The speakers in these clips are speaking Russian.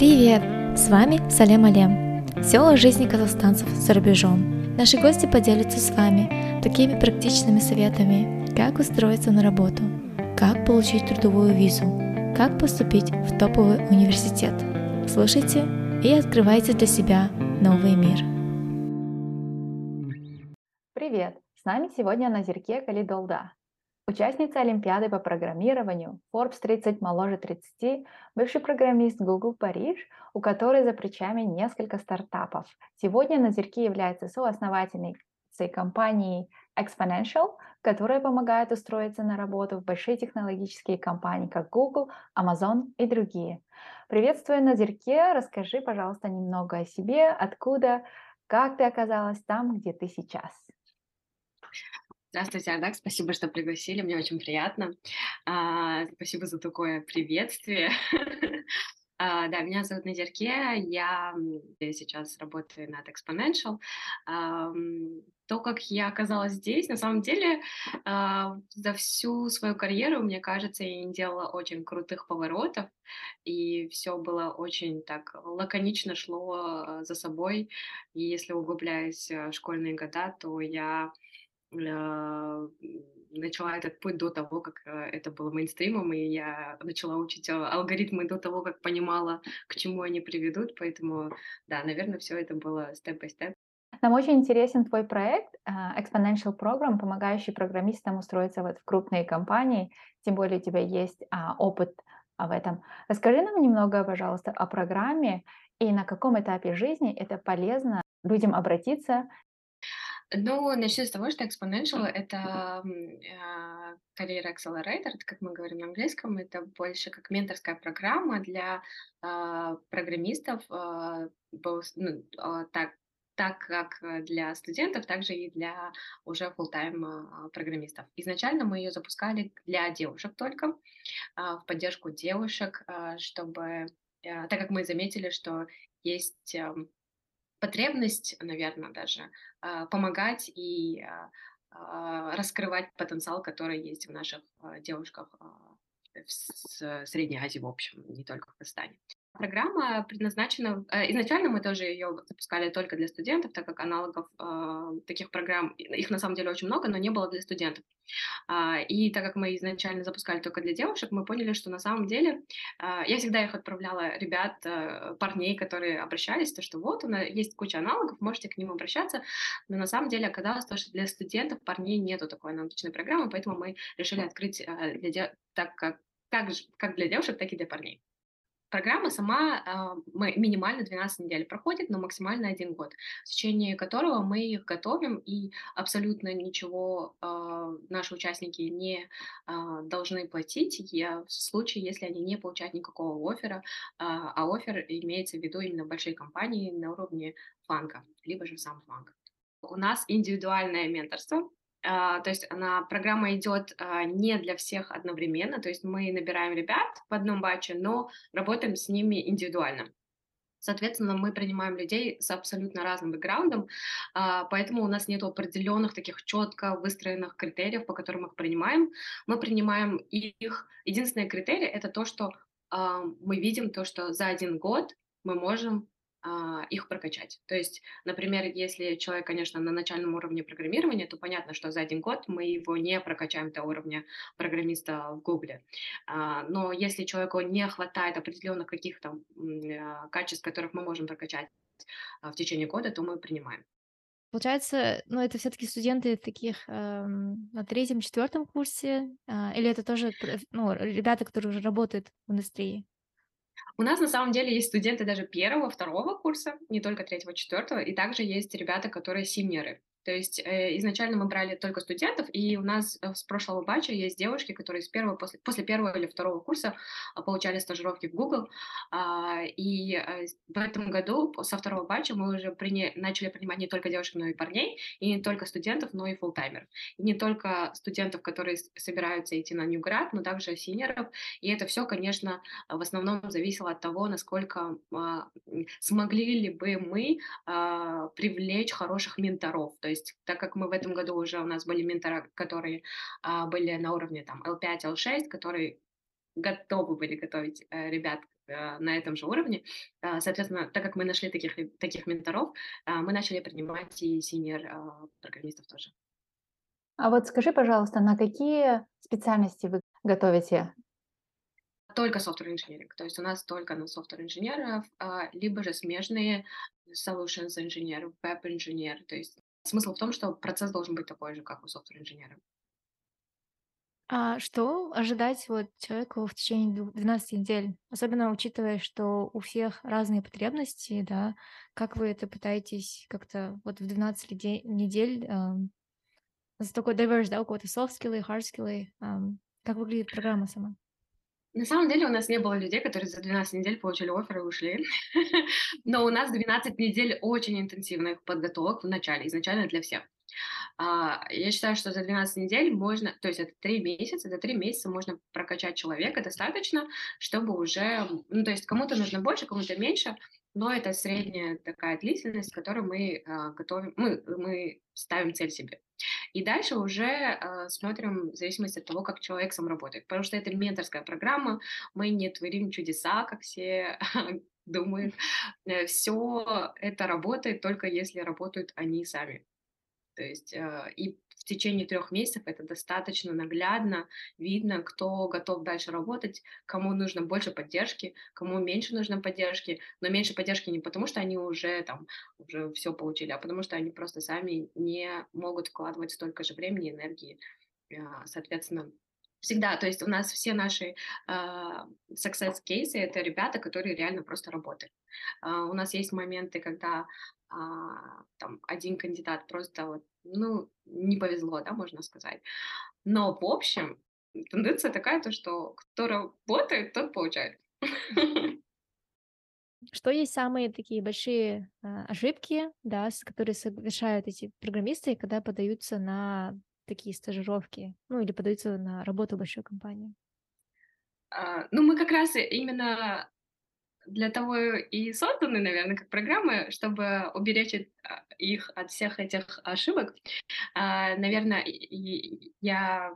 Привет! С вами Салем Алем. Все о жизни казахстанцев за рубежом. Наши гости поделятся с вами такими практичными советами, как устроиться на работу, как получить трудовую визу, как поступить в топовый университет. Слушайте и открывайте для себя новый мир. Привет! С нами сегодня Назирке Калидолда, Участница Олимпиады по программированию, Forbes 30 моложе 30, бывший программист Google Париж, у которой за плечами несколько стартапов. Сегодня Назирки является соосновательницей компании Exponential, которая помогает устроиться на работу в большие технологические компании, как Google, Amazon и другие. Приветствую Назирке, расскажи, пожалуйста, немного о себе, откуда, как ты оказалась там, где ты сейчас. Здравствуйте, Ардак, спасибо, что пригласили, мне очень приятно. А, спасибо за такое приветствие. а, да, меня зовут Назерке, я сейчас работаю над Exponential. А, то, как я оказалась здесь, на самом деле, а, за всю свою карьеру, мне кажется, я не делала очень крутых поворотов, и все было очень так лаконично шло за собой. И если углубляюсь в школьные года, то я а, начала этот путь до того, как э, это было мейнстримом, и я начала учить а, алгоритмы до того, как понимала, к чему они приведут, поэтому, да, наверное, все это было степ-by-степ. Нам очень интересен твой проект а, Exponential Program, помогающий программистам устроиться в крупные компании, тем более у тебя есть опыт в этом. Расскажи нам немного, пожалуйста, о программе и на каком этапе жизни это полезно людям обратиться ну, начну с того, что Exponential— это э, карьера Accelerator, это, как мы говорим на английском, это больше как менторская программа для э, программистов, э, both, ну, э, так, так как для студентов, так же и для уже full-time программистов. Изначально мы ее запускали для девушек только, в поддержку девушек, чтобы, так как мы заметили, что есть потребность, наверное, даже а, помогать и а, а, раскрывать потенциал, который есть в наших девушках в Средней Азии в общем, не только в Казахстане. Программа предназначена, э, изначально мы тоже ее запускали только для студентов, так как аналогов э, таких программ, их на самом деле очень много, но не было для студентов. А, и так как мы изначально запускали только для девушек, мы поняли, что на самом деле а, я всегда их отправляла ребят, э, парней, которые обращались, то что вот у нас есть куча аналогов, можете к ним обращаться, но на самом деле оказалось то, что для студентов парней нету такой аналогичной программы, поэтому мы решили открыть для, так как как, как для девушек, так и для парней. Программа сама э, минимально 12 недель проходит, но максимально один год, в течение которого мы их готовим, и абсолютно ничего э, наши участники не э, должны платить я, в случае, если они не получают никакого оффера, а офер имеется в виду именно большие компании на уровне фанка, либо же сам фанк. У нас индивидуальное менторство, то есть она, программа идет а, не для всех одновременно, то есть мы набираем ребят в одном батче, но работаем с ними индивидуально. Соответственно, мы принимаем людей с абсолютно разным бэкграундом, а, поэтому у нас нет определенных таких четко выстроенных критериев, по которым их принимаем. Мы принимаем их. Единственный критерий — это то, что мы видим то, что за один год мы можем а, их прокачать. То есть, например, если человек, конечно, на начальном уровне программирования, то понятно, что за один год мы его не прокачаем до уровня программиста в Гугле. А, но если человеку не хватает определенных каких-то а, качеств, которых мы можем прокачать в течение года, то мы принимаем. Получается, ну, это все-таки студенты таких эм, на третьем, четвертом курсе, э, или это тоже ну, ребята, которые уже работают в индустрии? У нас на самом деле есть студенты даже первого, второго курса, не только третьего, четвертого, и также есть ребята, которые синьоры. То есть э, изначально мы брали только студентов, и у нас э, с прошлого батча есть девушки, которые с первого, после, после первого или второго курса э, получали стажировки в Google. Э, и в этом году со второго батча мы уже приня... начали принимать не только девушек, но и парней, и не только студентов, но и фуллтаймеров. И не только студентов, которые собираются идти на Ньюград, но также синеров. И это все, конечно, в основном зависело от того, насколько э, смогли ли бы мы э, привлечь хороших менторов. То есть, так как мы в этом году уже у нас были менторы, которые а, были на уровне там L5, L6, которые готовы были готовить э, ребят э, на этом же уровне. Э, соответственно, так как мы нашли таких, таких менторов, э, мы начали принимать и синер э, программистов тоже. А вот скажи, пожалуйста, на какие специальности вы готовите? Только software engineering. То есть у нас только на software инженеров, а, либо же смежные solutions инженеров, веб инженер. То есть смысл в том, что процесс должен быть такой же, как у software инженера. А что ожидать вот человеку в течение дву- 12 недель? Особенно учитывая, что у всех разные потребности, да? Как вы это пытаетесь как-то вот в 12 лиде- недель ам, с такой diverse, да, у кого-то soft skills, hard skills, ам, как выглядит программа сама? На самом деле у нас не было людей, которые за 12 недель получили офер и ушли. Но у нас 12 недель очень интенсивных подготовок в начале, изначально для всех. А, я считаю, что за 12 недель можно, то есть это 3 месяца, за 3 месяца можно прокачать человека достаточно, чтобы уже, ну, то есть кому-то нужно больше, кому-то меньше, но это средняя такая длительность, которую мы а, готовим, мы, мы ставим цель себе. И дальше уже э, смотрим в зависимости от того, как человек сам работает. Потому что это менторская программа, мы не творим чудеса, как все думают. Все это работает только если работают они сами. То есть э, и в течение трех месяцев это достаточно наглядно видно, кто готов дальше работать, кому нужно больше поддержки, кому меньше нужно поддержки, но меньше поддержки не потому, что они уже там уже все получили, а потому что они просто сами не могут вкладывать столько же времени и энергии. А, соответственно, Всегда, то есть у нас все наши uh, success кейсы это ребята, которые реально просто работают. Uh, у нас есть моменты, когда uh, там один кандидат просто вот, ну, не повезло, да, можно сказать. Но в общем тенденция такая, то что кто работает, тот получает. Что есть самые такие большие а, ошибки, да, которые совершают эти программисты, когда подаются на такие стажировки, ну или подаются на работу в большую компанию? А, ну, мы как раз именно для того и созданы, наверное, как программы, чтобы уберечь а, их от всех этих ошибок. А, наверное, я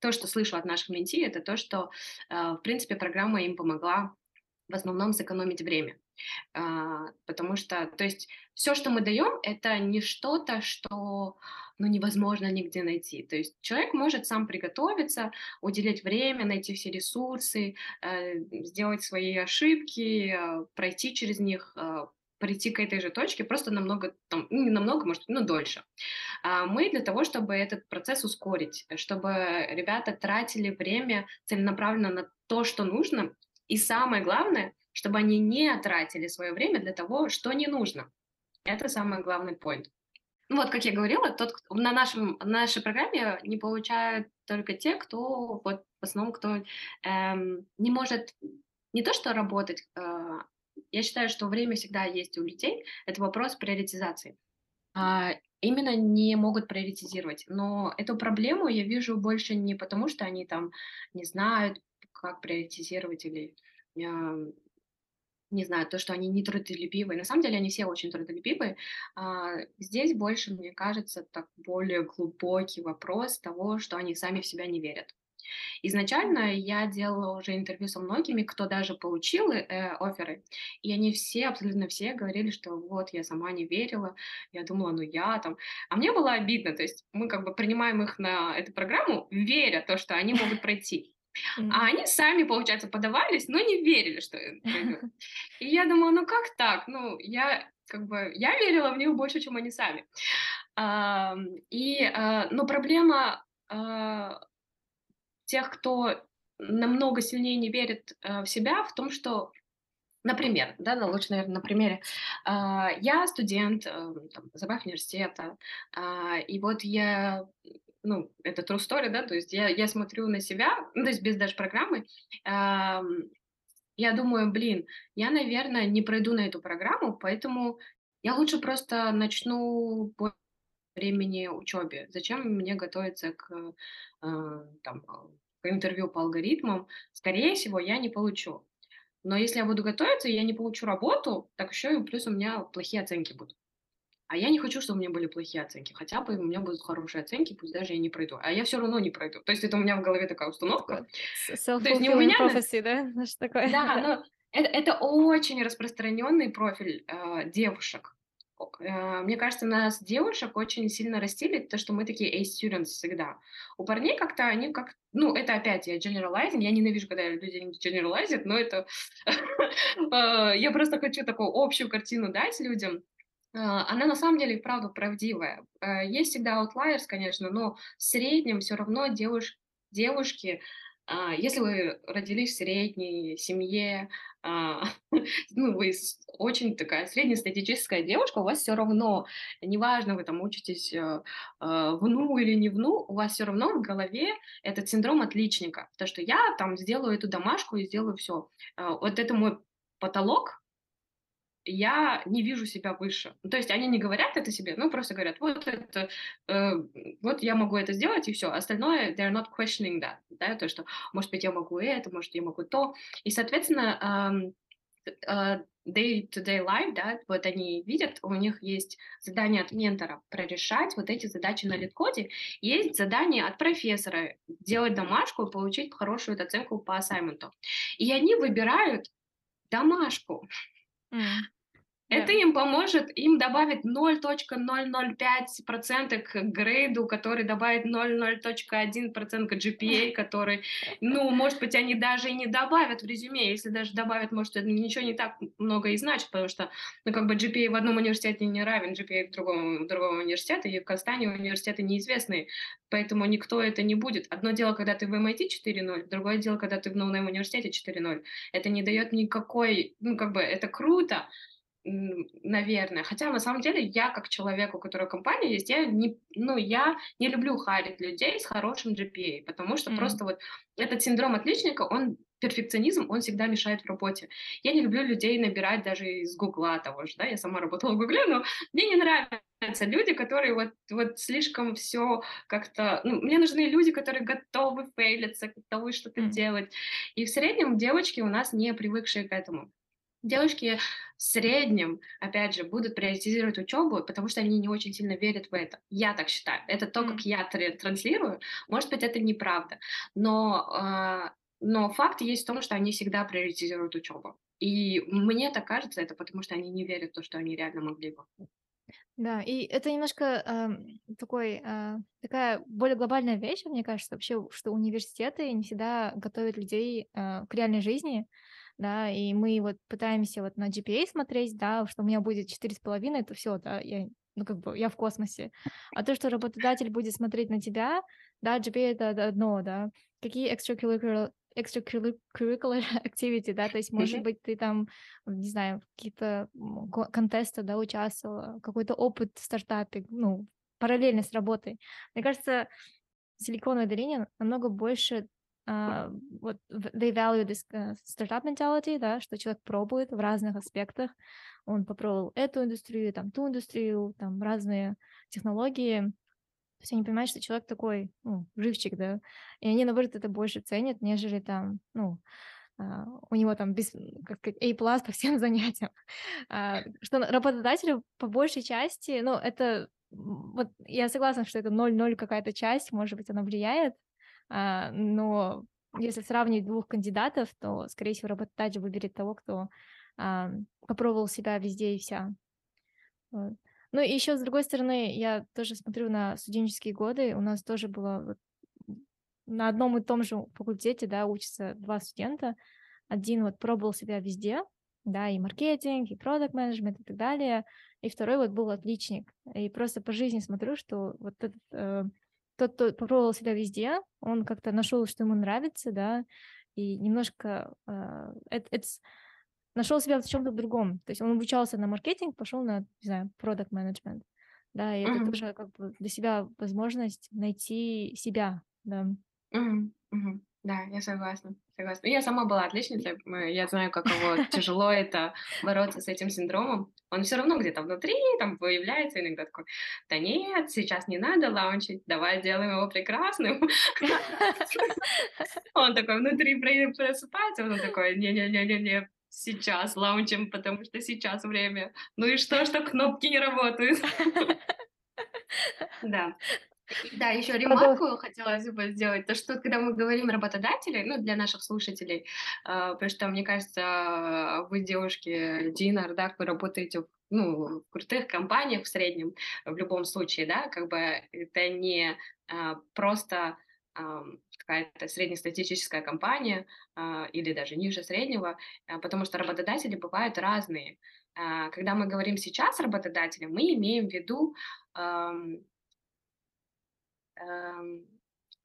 то, что слышу от наших менти, это то, что, а, в принципе, программа им помогла в основном сэкономить время. А, потому что, то есть, все, что мы даем, это не что-то, что ну, невозможно нигде найти. То есть человек может сам приготовиться, уделить время, найти все ресурсы, э, сделать свои ошибки, э, пройти через них, э, прийти к этой же точке, просто намного, там, ну, не намного, может, ну, дольше. А мы для того, чтобы этот процесс ускорить, чтобы ребята тратили время целенаправленно на то, что нужно, и самое главное, чтобы они не тратили свое время для того, что не нужно. Это самый главный point. Ну вот, как я говорила, тот, на, нашем, на нашей программе не получают только те, кто вот в основном, кто эм, не может не то что работать. Э, я считаю, что время всегда есть у людей. Это вопрос приоритизации. А, именно не могут приоритизировать. Но эту проблему я вижу больше не потому, что они там не знают, как приоритизировать или э, не знаю, то, что они не трудолюбивые. На самом деле они все очень трудолюбивые. А, здесь больше, мне кажется, так более глубокий вопрос того, что они сами в себя не верят. Изначально я делала уже интервью со многими, кто даже получил э, оферы, и они все, абсолютно все говорили, что вот, я сама не верила, я думала, ну я там. А мне было обидно, то есть мы как бы принимаем их на эту программу, веря то, что они могут пройти. А они сами, получается, подавались, но не верили, что пройдет. И я думала, ну как так? Ну, я как бы, я верила в них больше, чем они сами. А, и, а, но проблема а, тех, кто намного сильнее не верит а, в себя, в том, что Например, да, ну, лучше, наверное, на примере. Я студент, там, забав университета, и вот я ну, это true story, да, то есть я, я смотрю на себя, ну, то есть без даже программы, э, я думаю, блин, я, наверное, не пройду на эту программу, поэтому я лучше просто начну по времени учебе. Зачем мне готовиться к, э, там, к интервью по алгоритмам? Скорее всего, я не получу. Но если я буду готовиться, я не получу работу, так еще и плюс у меня плохие оценки будут. А я не хочу, чтобы у меня были плохие оценки. Хотя бы у меня будут хорошие оценки, пусть даже я не пройду. А я все равно не пройду. То есть это у меня в голове такая установка. То есть не у меня... Prophecy, да? Что такое? Да, но это, это очень распространенный профиль э, девушек. Э, мне кажется, нас, девушек, очень сильно растили то, что мы такие A-students всегда. У парней как-то они как... Ну, это опять я generalizing, я ненавижу, когда люди generalizят, но это... Э, я просто хочу такую общую картину дать людям. Э, она на самом деле, правда, правдивая. Есть всегда outliers, конечно, но в среднем все равно девуш... девушки а, если вы родились в средней семье, а, ну, вы очень такая среднестатистическая девушка, у вас все равно, неважно, вы там учитесь э, а, в НУ или не в НУ, у вас все равно в голове этот синдром отличника, то, что я там сделаю эту домашку и сделаю все. Вот это мой потолок, я не вижу себя выше. Ну, то есть они не говорят это себе, ну просто говорят, вот это, э, вот я могу это сделать и все. Остальное they're not questioning that, да, то что, может быть, я могу это, может, я могу то. И, соответственно, э, day-to-day life, да, вот они видят, у них есть задание от ментора прорешать вот эти задачи на лид-коде, есть задание от профессора делать домашку и получить хорошую оценку по ассайменту. И они выбирают домашку. Mm. Это им поможет, им добавит 0.005% к грейду, который добавит 0.0.1% к GPA, который, ну, может быть, они даже и не добавят в резюме. Если даже добавят, может, это ничего не так много и значит, потому что, ну, как бы GPA в одном университете не равен GPA в другом, в другом университете, и в Казахстане университеты неизвестные, поэтому никто это не будет. Одно дело, когда ты в MIT 4.0, другое дело, когда ты в новом университете 4.0. Это не дает никакой, ну, как бы, это круто, наверное. Хотя на самом деле я как человек, у которого компания есть, я не, ну, я не люблю харить людей с хорошим GPA, потому что mm-hmm. просто вот этот синдром отличника, он перфекционизм, он всегда мешает в работе. Я не люблю людей набирать даже из Гугла того же, да, я сама работала в Гугле, но мне не нравятся люди, которые вот, вот слишком все как-то... Ну, мне нужны люди, которые готовы фейлиться, готовы что-то mm. делать. И в среднем девочки у нас не привыкшие к этому. Девушки в среднем, опять же, будут приоритизировать учебу, потому что они не очень сильно верят в это. Я так считаю. Это то, как я транслирую. Может быть, это неправда. Но, э, но факт есть в том, что они всегда приоритизируют учебу. И мне так кажется, это потому что они не верят в то, что они реально могли бы. Да, и это немножко э, такой, э, такая более глобальная вещь, мне кажется, вообще, что университеты не всегда готовят людей э, к реальной жизни, да, и мы вот пытаемся вот на GPA смотреть, да, что у меня будет четыре с половиной, это все, да, я, ну, как бы я в космосе. А то, что работодатель будет смотреть на тебя, да, GPA это одно, да, какие extracurricular extracurricular activity, да, то есть, может быть, ты там, не знаю, какие-то контесты, да, участвовала, какой-то опыт в стартапе, ну, параллельно с работой. Мне кажется, в Силиконовой долине намного больше вот they value this uh, startup mentality, да, что человек пробует в разных аспектах. Он попробовал эту индустрию, там ту индустрию, там разные технологии. То есть они понимают, что человек такой, ну, живчик, да, и они, наоборот, это больше ценят, нежели там, ну, Uh, у него там без, как сказать, A+, по всем занятиям. Uh, что работодателю по большей части, ну, это, вот я согласна, что это 0-0 какая-то часть, может быть, она влияет, а, но если сравнивать двух кандидатов, то, скорее всего, работодатель выберет того, кто а, попробовал себя везде и вся. Вот. Ну и еще, с другой стороны, я тоже смотрю на студенческие годы, у нас тоже было на одном и том же факультете, да, учатся два студента, один вот пробовал себя везде, да, и маркетинг, и продукт менеджмент и так далее, и второй вот был отличник. И просто по жизни смотрю, что вот этот э, тот, кто попробовал себя везде, он как-то нашел, что ему нравится, да, и немножко uh, it's, нашел себя в чем-то другом. То есть он обучался на маркетинг, пошел на, не знаю, продукт менеджмент, да, и mm-hmm. это тоже как бы для себя возможность найти себя, да. Mm-hmm. Mm-hmm. Да, я согласна, согласна. Я сама была отличницей, я знаю, каково тяжело это бороться с этим синдромом. Он все равно где-то внутри, там появляется иногда такой, да нет, сейчас не надо лаунчить, давай сделаем его прекрасным. Он такой внутри просыпается, он такой, не-не-не-не-не, сейчас лаунчем, потому что сейчас время. Ну и что, что кнопки не работают? Да. Да, еще ремарку хотелось бы сделать, то что когда мы говорим работодатели, ну, для наших слушателей, э, потому что, мне кажется, вы, девушки, Дина, Ардак, вы работаете в ну, в крутых компаниях в среднем, в любом случае, да, как бы это не а, просто а, какая-то среднестатистическая компания а, или даже ниже среднего, а, потому что работодатели бывают разные. А, когда мы говорим сейчас работодатели, мы имеем в виду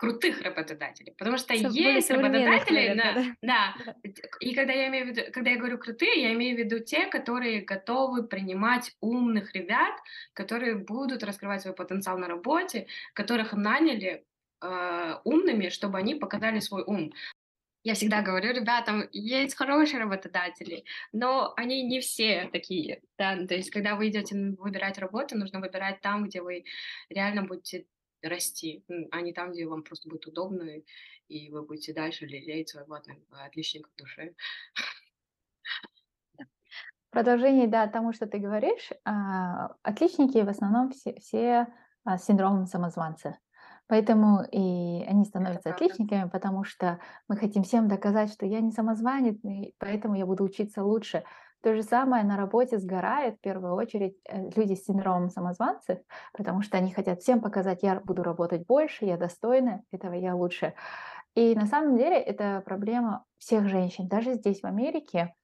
крутых работодателей, потому что Все есть работодатели, наверное, да, да, да, и когда я имею в виду, когда я говорю крутые, я имею в виду те, которые готовы принимать умных ребят, которые будут раскрывать свой потенциал на работе, которых наняли э, умными, чтобы они показали свой ум. Я всегда говорю ребятам, есть хорошие работодатели, но они не все такие, да, то есть когда вы идете выбирать работу, нужно выбирать там, где вы реально будете расти, а не там, где вам просто будет удобно, и вы будете дальше лелеять своего отличника в душе. Продолжение, да, тому, что ты говоришь, а, отличники в основном все, все а, с синдромом самозванца. Поэтому и они становятся отличниками, потому что мы хотим всем доказать, что я не самозванец, и поэтому я буду учиться лучше. То же самое на работе сгорает в первую очередь э, люди с синдромом самозванцев, потому что они хотят всем показать, я буду работать больше, я достойна этого, я лучше. И на самом деле это проблема всех женщин. Даже здесь, в Америке,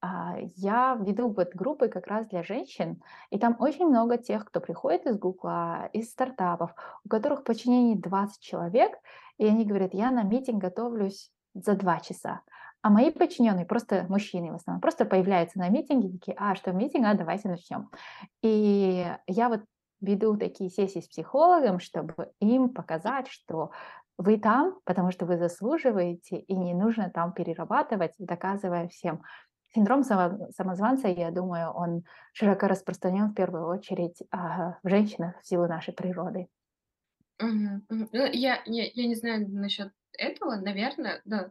а, я веду вот группы как раз для женщин, и там очень много тех, кто приходит из Гугла, из стартапов, у которых в подчинении 20 человек, и они говорят, я на митинг готовлюсь за два часа. А мои подчиненные, просто мужчины в основном, просто появляются на митинге, такие, а, что митинг, а, давайте начнем. И я вот веду такие сессии с психологом, чтобы им показать, что вы там, потому что вы заслуживаете, и не нужно там перерабатывать, доказывая всем. Синдром самозванца, я думаю, он широко распространен в первую очередь в женщинах в силу нашей природы. Мгм. Ну, я, я, я не знаю насчет этого, наверное, да,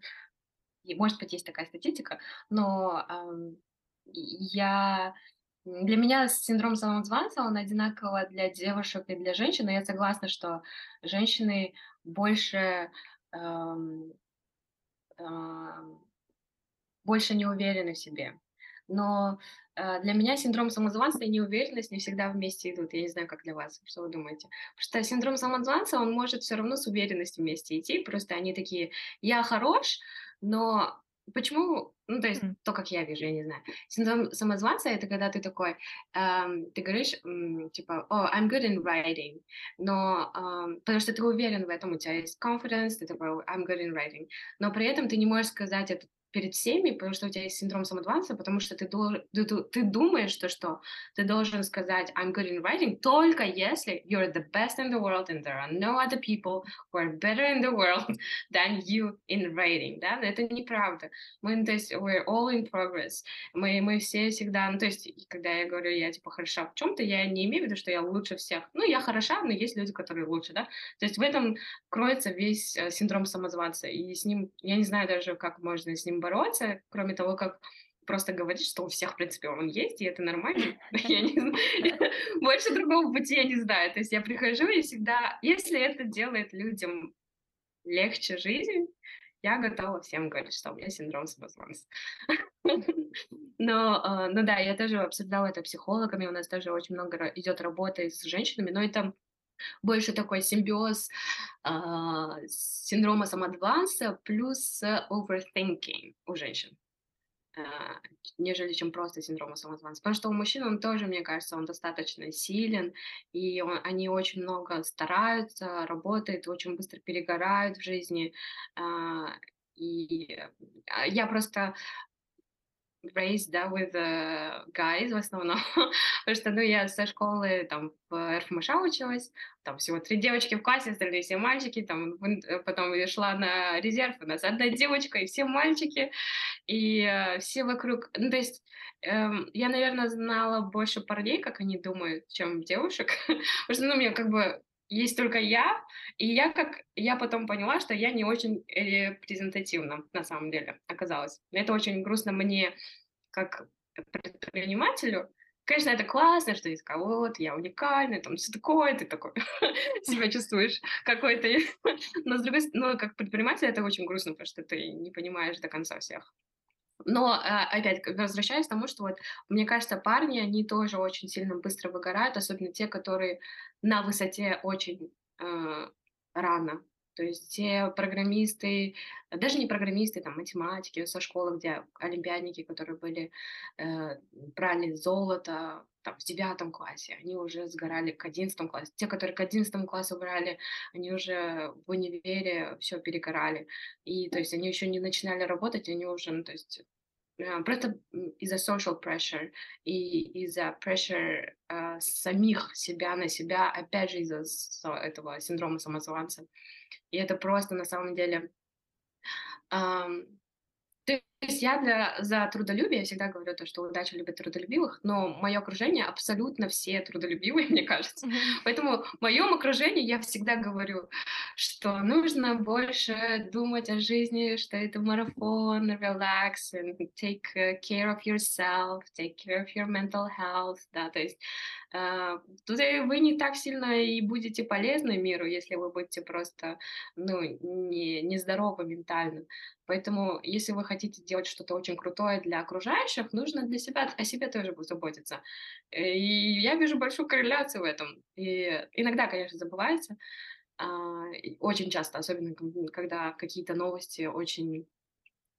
и, может быть, есть такая статистика, но ам, я для меня синдром самозванца, он одинаково для девушек и для женщин, и я согласна, что женщины больше ам, ам, больше не уверены в себе. Но э, для меня синдром самозванца и неуверенность не всегда вместе идут. Я не знаю, как для вас, что вы думаете. Потому что синдром самозванца, он может все равно с уверенностью вместе идти. Просто они такие, я хорош, но почему, ну, то есть, mm. то, как я вижу, я не знаю. Синдром самозванца — это когда ты такой, эм, ты говоришь, эм, типа, oh, I'm good in writing, но, эм, потому что ты уверен в этом, у тебя есть confidence, ты такой, I'm good in writing, но при этом ты не можешь сказать это перед всеми, потому что у тебя есть синдром самозванца, потому что ты, ты, ты думаешь, что, что ты должен сказать I'm good in writing только если you're the best in the world and there are no other people who are better in the world than you in writing, да, но это неправда. Мы, то есть, we're all in progress. Мы, мы все всегда, ну, то есть, когда я говорю, я, типа, хороша в чем-то, я не имею в виду, что я лучше всех. Ну, я хороша, но есть люди, которые лучше, да. То есть в этом кроется весь э, синдром самозванца, и с ним, я не знаю даже, как можно с ним бороться, кроме того, как просто говорить, что у всех, в принципе, он есть, и это нормально. Я не Больше другого пути я не знаю. То есть я прихожу и всегда, если это делает людям легче жизнь, я готова всем говорить, что у меня синдром самозванца. Но, а, ну да, я тоже обсуждала это психологами, у нас тоже очень много идет работы с женщинами, но это больше такой симбиоз а, синдрома самоадванса плюс overthinking у женщин, а, нежели чем просто синдром самозванца. Потому что у мужчин он тоже, мне кажется, он достаточно силен, и он, они очень много стараются, работают, очень быстро перегорают в жизни. А, и я просто raised, да, with uh, guys в основном, потому что, ну, я со школы там в РФМШ училась, там всего три девочки в классе, остальные все мальчики, там э, потом я шла на резерв, у нас одна девочка и все мальчики, и э, все вокруг, ну, то есть э, я, наверное, знала больше парней, как они думают, чем девушек, потому что, ну, мне как бы есть только я, и я как я потом поняла, что я не очень репрезентативна на самом деле оказалась. Это очень грустно мне как предпринимателю, конечно, это классно, что есть кого-то, я уникальный, там все такое, ты такой себя чувствуешь какой-то. Но, с другой стороны, как предприниматель это очень грустно, потому что ты не понимаешь до конца всех. Но а, опять, возвращаясь к тому, что вот, мне кажется, парни, они тоже очень сильно быстро выгорают, особенно те, которые на высоте очень э, рано. То есть те программисты, даже не программисты, там, математики со школы, где олимпиадники, которые были, э, брали золото там, в девятом классе, они уже сгорали к одиннадцатому классу. Те, которые к одиннадцатому классу брали, они уже в универе все перегорали. И то есть они еще не начинали работать, они уже, ну, то есть э, просто из-за social pressure и из-за pressure uh, самих себя на себя, опять же из-за этого синдрома самозванца. И это просто на самом деле... Um, то есть я для, за трудолюбие я всегда говорю то, что удача любит трудолюбивых, но мое окружение абсолютно все трудолюбивые, мне кажется. Mm-hmm. Поэтому в моем окружении я всегда говорю, что нужно больше думать о жизни, что это марафон, relax, and take care of yourself, take care of your mental health, да, то есть Uh, тут вы не так сильно и будете полезны миру, если вы будете просто, ну, не, нездоровы ментально. Поэтому, если вы хотите делать что-то очень крутое для окружающих, нужно для себя о себе тоже заботиться. И я вижу большую корреляцию в этом. И иногда, конечно, забывается, а, очень часто, особенно когда какие-то новости очень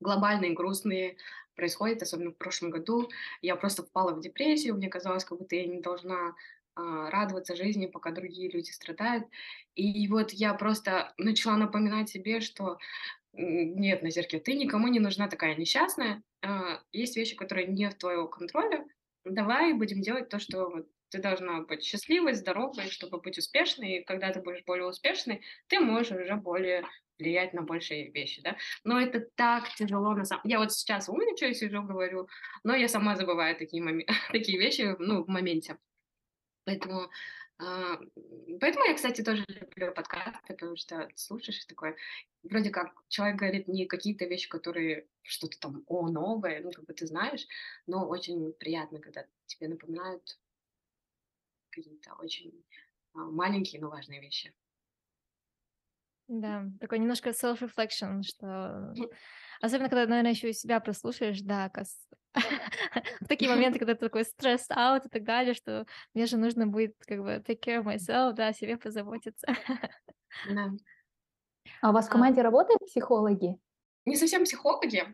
глобальные, грустные происходят, особенно в прошлом году. Я просто впала в депрессию, мне казалось, как будто я не должна а, радоваться жизни, пока другие люди страдают. И вот я просто начала напоминать себе, что нет, Назерке, ты никому не нужна такая несчастная. А, есть вещи, которые не в твоем контроле. Давай будем делать то, что вот ты должна быть счастливой, здоровой, чтобы быть успешной. И когда ты будешь более успешной, ты можешь уже более влиять на большие вещи, да. Но это так тяжело на самом... Я вот сейчас умничаю, сижу, говорю, но я сама забываю такие, мом... такие вещи, ну, в моменте. Поэтому поэтому я, кстати, тоже люблю подкасты, потому что слушаешь такое, вроде как человек говорит не какие-то вещи, которые что-то там, о, новое, ну, как бы ты знаешь, но очень приятно, когда тебе напоминают какие-то очень а, маленькие, но важные вещи. Да, такой немножко self-reflection, что особенно когда, наверное, еще и себя прослушаешь, да, в такие моменты, когда ты такой стресс аут и так далее, что мне же нужно будет как бы take care of myself, да, о себе позаботиться. Да. А у вас в а. команде работают психологи? Не совсем психологи.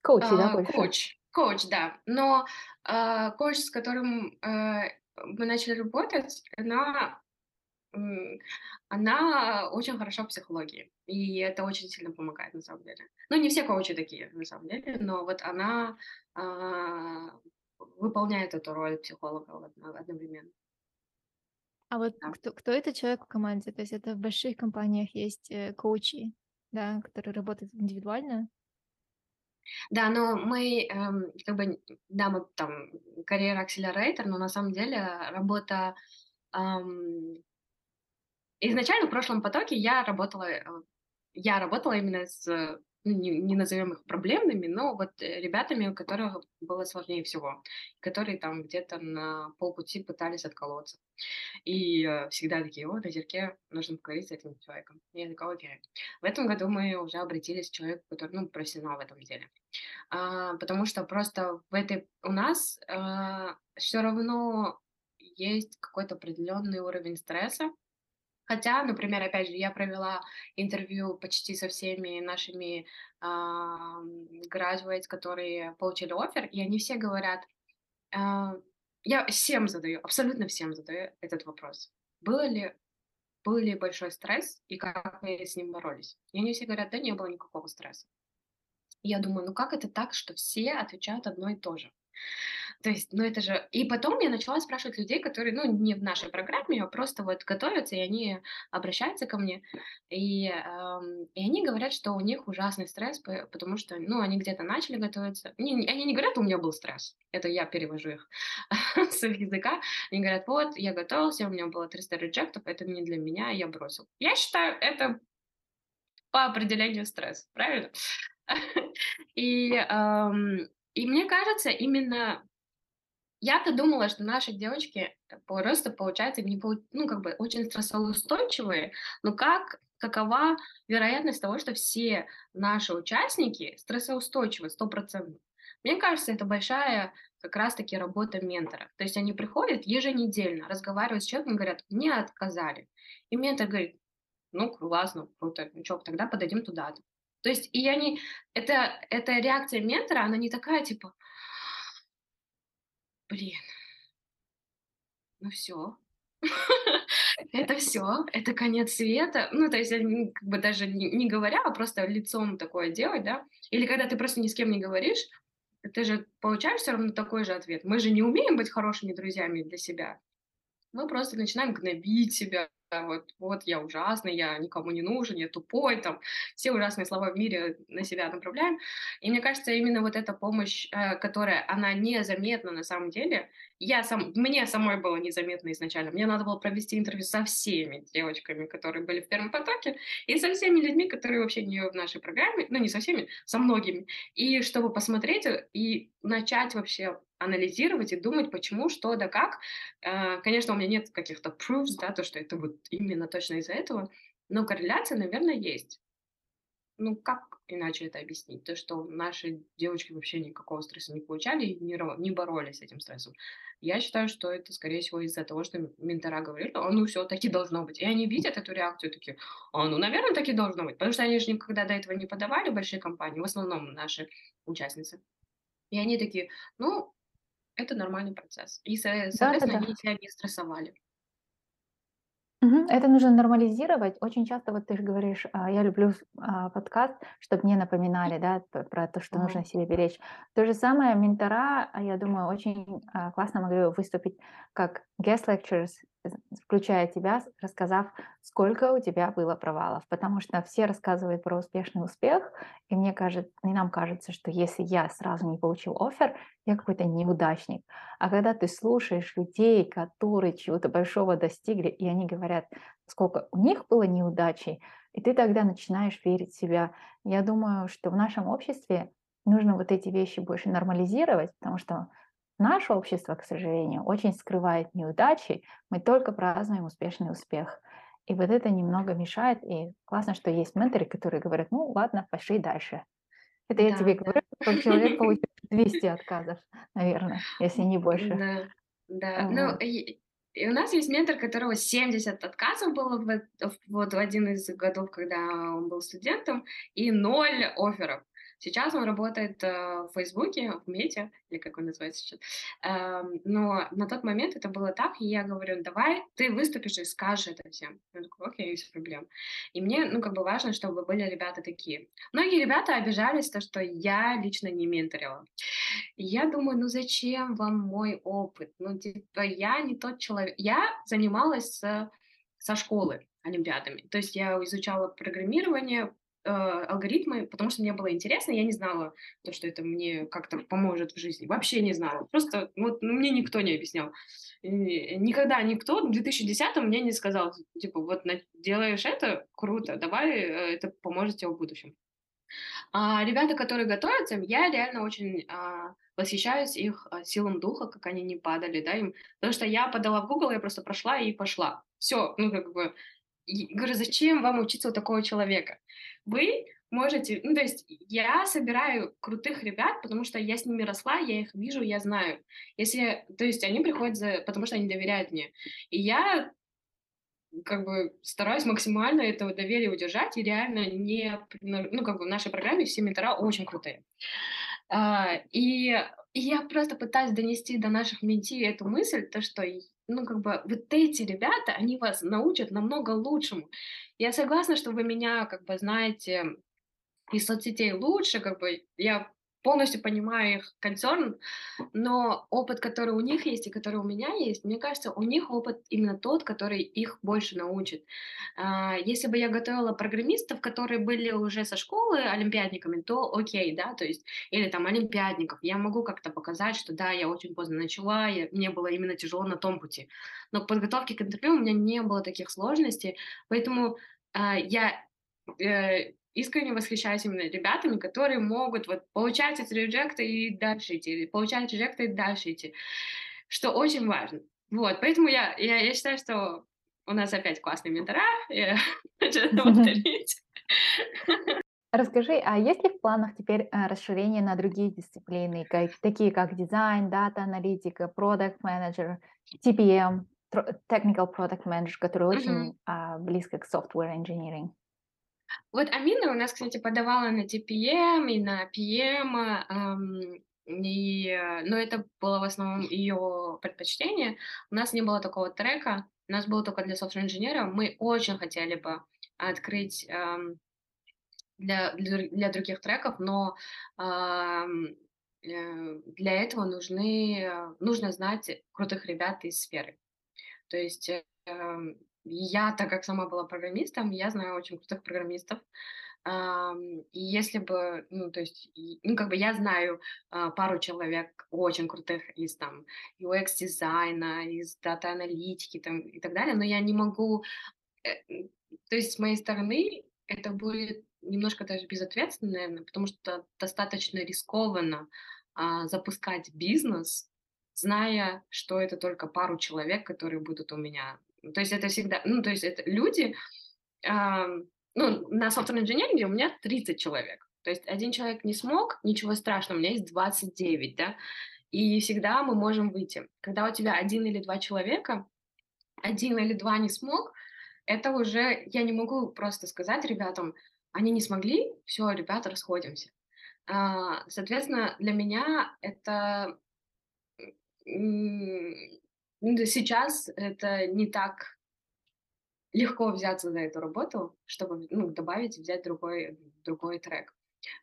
Коучи, да, а, больше? Коуч, коуч, да. Но а, коуч, с которым э, мы начали работать, она она очень хороша в психологии, и это очень сильно помогает на самом деле. Ну, не все коучи такие, на самом деле, но вот она а, выполняет эту роль психолога одновременно. А вот да. кто, кто это человек в команде? То есть это в больших компаниях есть э, коучи, да, которые работают индивидуально? Да, но мы, эм, как бы, да, мы там карьера акселератор, но на самом деле работа эм, Изначально в прошлом потоке я работала, э, я работала именно с, ну, не, назовем их проблемными, но вот э, ребятами, у которых было сложнее всего, которые там где-то на полпути пытались отколоться. И э, всегда такие, о, на зерке нужно поговорить с этим человеком. Я такая, окей. В этом году мы уже обратились к человеку, который, ну, профессионал в этом деле. А, потому что просто в этой, у нас а, все равно есть какой-то определенный уровень стресса, Хотя, например, опять же, я провела интервью почти со всеми нашими а, graduates, которые получили офер, и они все говорят, а, я всем задаю, абсолютно всем задаю этот вопрос. Было ли, был ли большой стресс и как вы с ним боролись? И они все говорят, да не было никакого стресса. И я думаю, ну как это так, что все отвечают одно и то же? То есть, ну это же... И потом я начала спрашивать людей, которые, ну, не в нашей программе, а просто вот готовятся, и они обращаются ко мне, и, эм, и они говорят, что у них ужасный стресс, потому что, ну, они где-то начали готовиться. Не, они не говорят, у меня был стресс, это я перевожу их с их языка. Они говорят, вот, я готовился, у меня было 300 реджектов, это не для меня, я бросил. Я считаю, это по определению стресс, правильно? И, эм, И мне кажется, именно я-то думала, что наши девочки просто, получается, не, ну, как бы очень стрессоустойчивые, но как, какова вероятность того, что все наши участники стрессоустойчивы, стопроцентно? Мне кажется, это большая как раз-таки работа ментора. То есть они приходят еженедельно, разговаривают с человеком, говорят, мне отказали. И ментор говорит, ну, классно, круто, ну что, тогда подойдем туда. То есть, и они, это, эта реакция ментора, она не такая, типа, блин, ну все, это все, это конец света. Ну, то есть, как бы даже не, не говоря, а просто лицом такое делать, да. Или когда ты просто ни с кем не говоришь, ты же получаешь все равно такой же ответ. Мы же не умеем быть хорошими друзьями для себя. Мы просто начинаем гнобить себя, вот, вот я ужасный, я никому не нужен, я тупой, там, все ужасные слова в мире на себя направляем. И мне кажется, именно вот эта помощь, э, которая, она незаметна на самом деле, я сам, мне самой было незаметно изначально. Мне надо было провести интервью со всеми девочками, которые были в первом потоке, и со всеми людьми, которые вообще не в нашей программе, ну, не со всеми, со многими. И чтобы посмотреть и начать вообще анализировать и думать, почему, что, да как. Э, конечно, у меня нет каких-то proofs, да, то, что это вот именно точно из-за этого, но корреляция, наверное, есть. Ну, как иначе это объяснить? То, что наши девочки вообще никакого стресса не получали и не, не боролись с этим стрессом. Я считаю, что это, скорее всего, из-за того, что ментора говорят, а ну все, таки должно быть. И они видят эту реакцию, такие, а ну, наверное, таки должно быть. Потому что они же никогда до этого не подавали большие компании, в основном наши участницы. И они такие, ну, это нормальный процесс. И, соответственно, Да-да-да. они себя не стрессовали. Мгм. Это нужно нормализировать. Очень часто вот ты же говоришь, а, я люблю а, подкаст, чтобы мне напоминали, да, про то, что нужно Мгм. себе беречь. То же самое ментора, а, я думаю, очень а, классно могли бы выступить как guest lecturers, включая тебя, рассказав, сколько у тебя было провалов. Потому что все рассказывают про успешный успех, и мне кажется, и нам кажется, что если я сразу не получил офер, я какой-то неудачник. А когда ты слушаешь людей, которые чего-то большого достигли, и они говорят, сколько у них было неудачей, и ты тогда начинаешь верить в себя. Я думаю, что в нашем обществе нужно вот эти вещи больше нормализировать, потому что наше общество, к сожалению, очень скрывает неудачи, мы только празднуем успешный успех. И вот это немного мешает, и классно, что есть менторы, которые говорят, ну ладно, пошли дальше. Это я Да, тебе да. говорю, как человек получил 200 отказов, наверное, если не больше. Да, да. Ну, Вот. и, и у нас есть ментор, которого 70 отказов было в, в- вот в один из годов, когда он был студентом, и ноль офферов. Сейчас он работает э, в Фейсбуке, в Мете, или как он называется сейчас. Эм, но на тот момент это было так, и я говорю, давай ты выступишь и скажешь это всем. Он такой, окей, без проблем. И мне, ну, как бы важно, чтобы были ребята такие. Многие ребята обижались, то, что я лично не менторила. И я думаю, ну зачем вам мой опыт? Ну, типа, я не тот человек. Я занималась со школы олимпиадами. То есть я изучала программирование, э, алгоритмы, потому что мне было интересно, я не знала, то, что это мне как-то поможет в жизни. Вообще не знала. Просто вот ну, мне никто не объяснял. И никогда никто в 2010 мне не сказал, типа, вот делаешь это, круто, давай, э, это поможет тебе в будущем. А ребята, которые готовятся, я реально очень а, восхищаюсь их а, силам духа, как они не падали, да, им. Потому что я подала в Google, я просто прошла и пошла. Все, ну, как бы, и говорю, зачем вам учиться у такого человека? Вы можете, ну, то есть я собираю крутых ребят, потому что я с ними росла, я их вижу, я знаю. Если, то есть они приходят, за, потому что они доверяют мне. И я как бы стараюсь максимально этого доверия удержать и реально не, ну, как бы в нашей программе все ментора очень крутые. А, и, и я просто пытаюсь донести до наших менти эту мысль, то, что, ну, как бы, вот эти ребята, они вас научат намного лучшему. Я согласна, что вы меня, как бы, знаете из соцсетей лучше, как бы, я полностью понимаю их концерн, но опыт, который у них есть и который у меня есть, мне кажется, у них опыт именно тот, который их больше научит. А, Если бы я готовила программистов, которые были уже со школы олимпиадниками, то окей, да, то есть, или там олимпиадников, я могу как-то показать, что да, я очень поздно начала, я, мне было именно тяжело на том пути. Но к подготовке к интервью у меня не было таких сложностей, поэтому а, я э, искренне восхищаюсь именно ребятами, которые могут вот получать эти реджекты и дальше идти, получать реджекты и дальше идти, что очень важно. Вот, поэтому я, я, я считаю, что у нас опять классные ментора, я хочу это повторить. Расскажи, а есть ли в планах теперь э, расширение на другие дисциплины, как, такие как дизайн, дата-аналитика, продукт менеджер, TPM, technical product manager, который очень а, близко к software engineering? Вот Амина у нас, кстати, подавала на TPM и на PM, эм, и, э, но это было в основном ее предпочтение. У нас не было такого трека, у нас было только для софтвер-инженеров. Мы очень хотели бы открыть эм, для, для, других треков, но эм, для этого нужны, э, нужно знать крутых ребят из сферы. То есть я, так как сама была программистом, я знаю очень крутых программистов, и если бы, ну, то есть, ну, как бы я знаю а, пару человек очень крутых из там UX-дизайна, из дата-аналитики там, и так далее, но я не могу, э, то есть с моей стороны это будет немножко даже безответственно, наверное, потому что достаточно рискованно а, запускать бизнес, зная, что это только пару человек, которые будут у меня. То есть это всегда, ну, то есть это люди, ну, на софтверной инженеринге у меня 30 человек. То есть один человек не смог, ничего страшного, у меня есть 29, да, и всегда мы можем выйти. Когда у тебя один или два человека, один или два не смог, это уже, я не могу просто сказать ребятам, они не смогли, все, ребята, расходимся. А, соответственно, для меня это сейчас это не так легко взяться за эту работу, чтобы ну, добавить, взять другой, другой трек.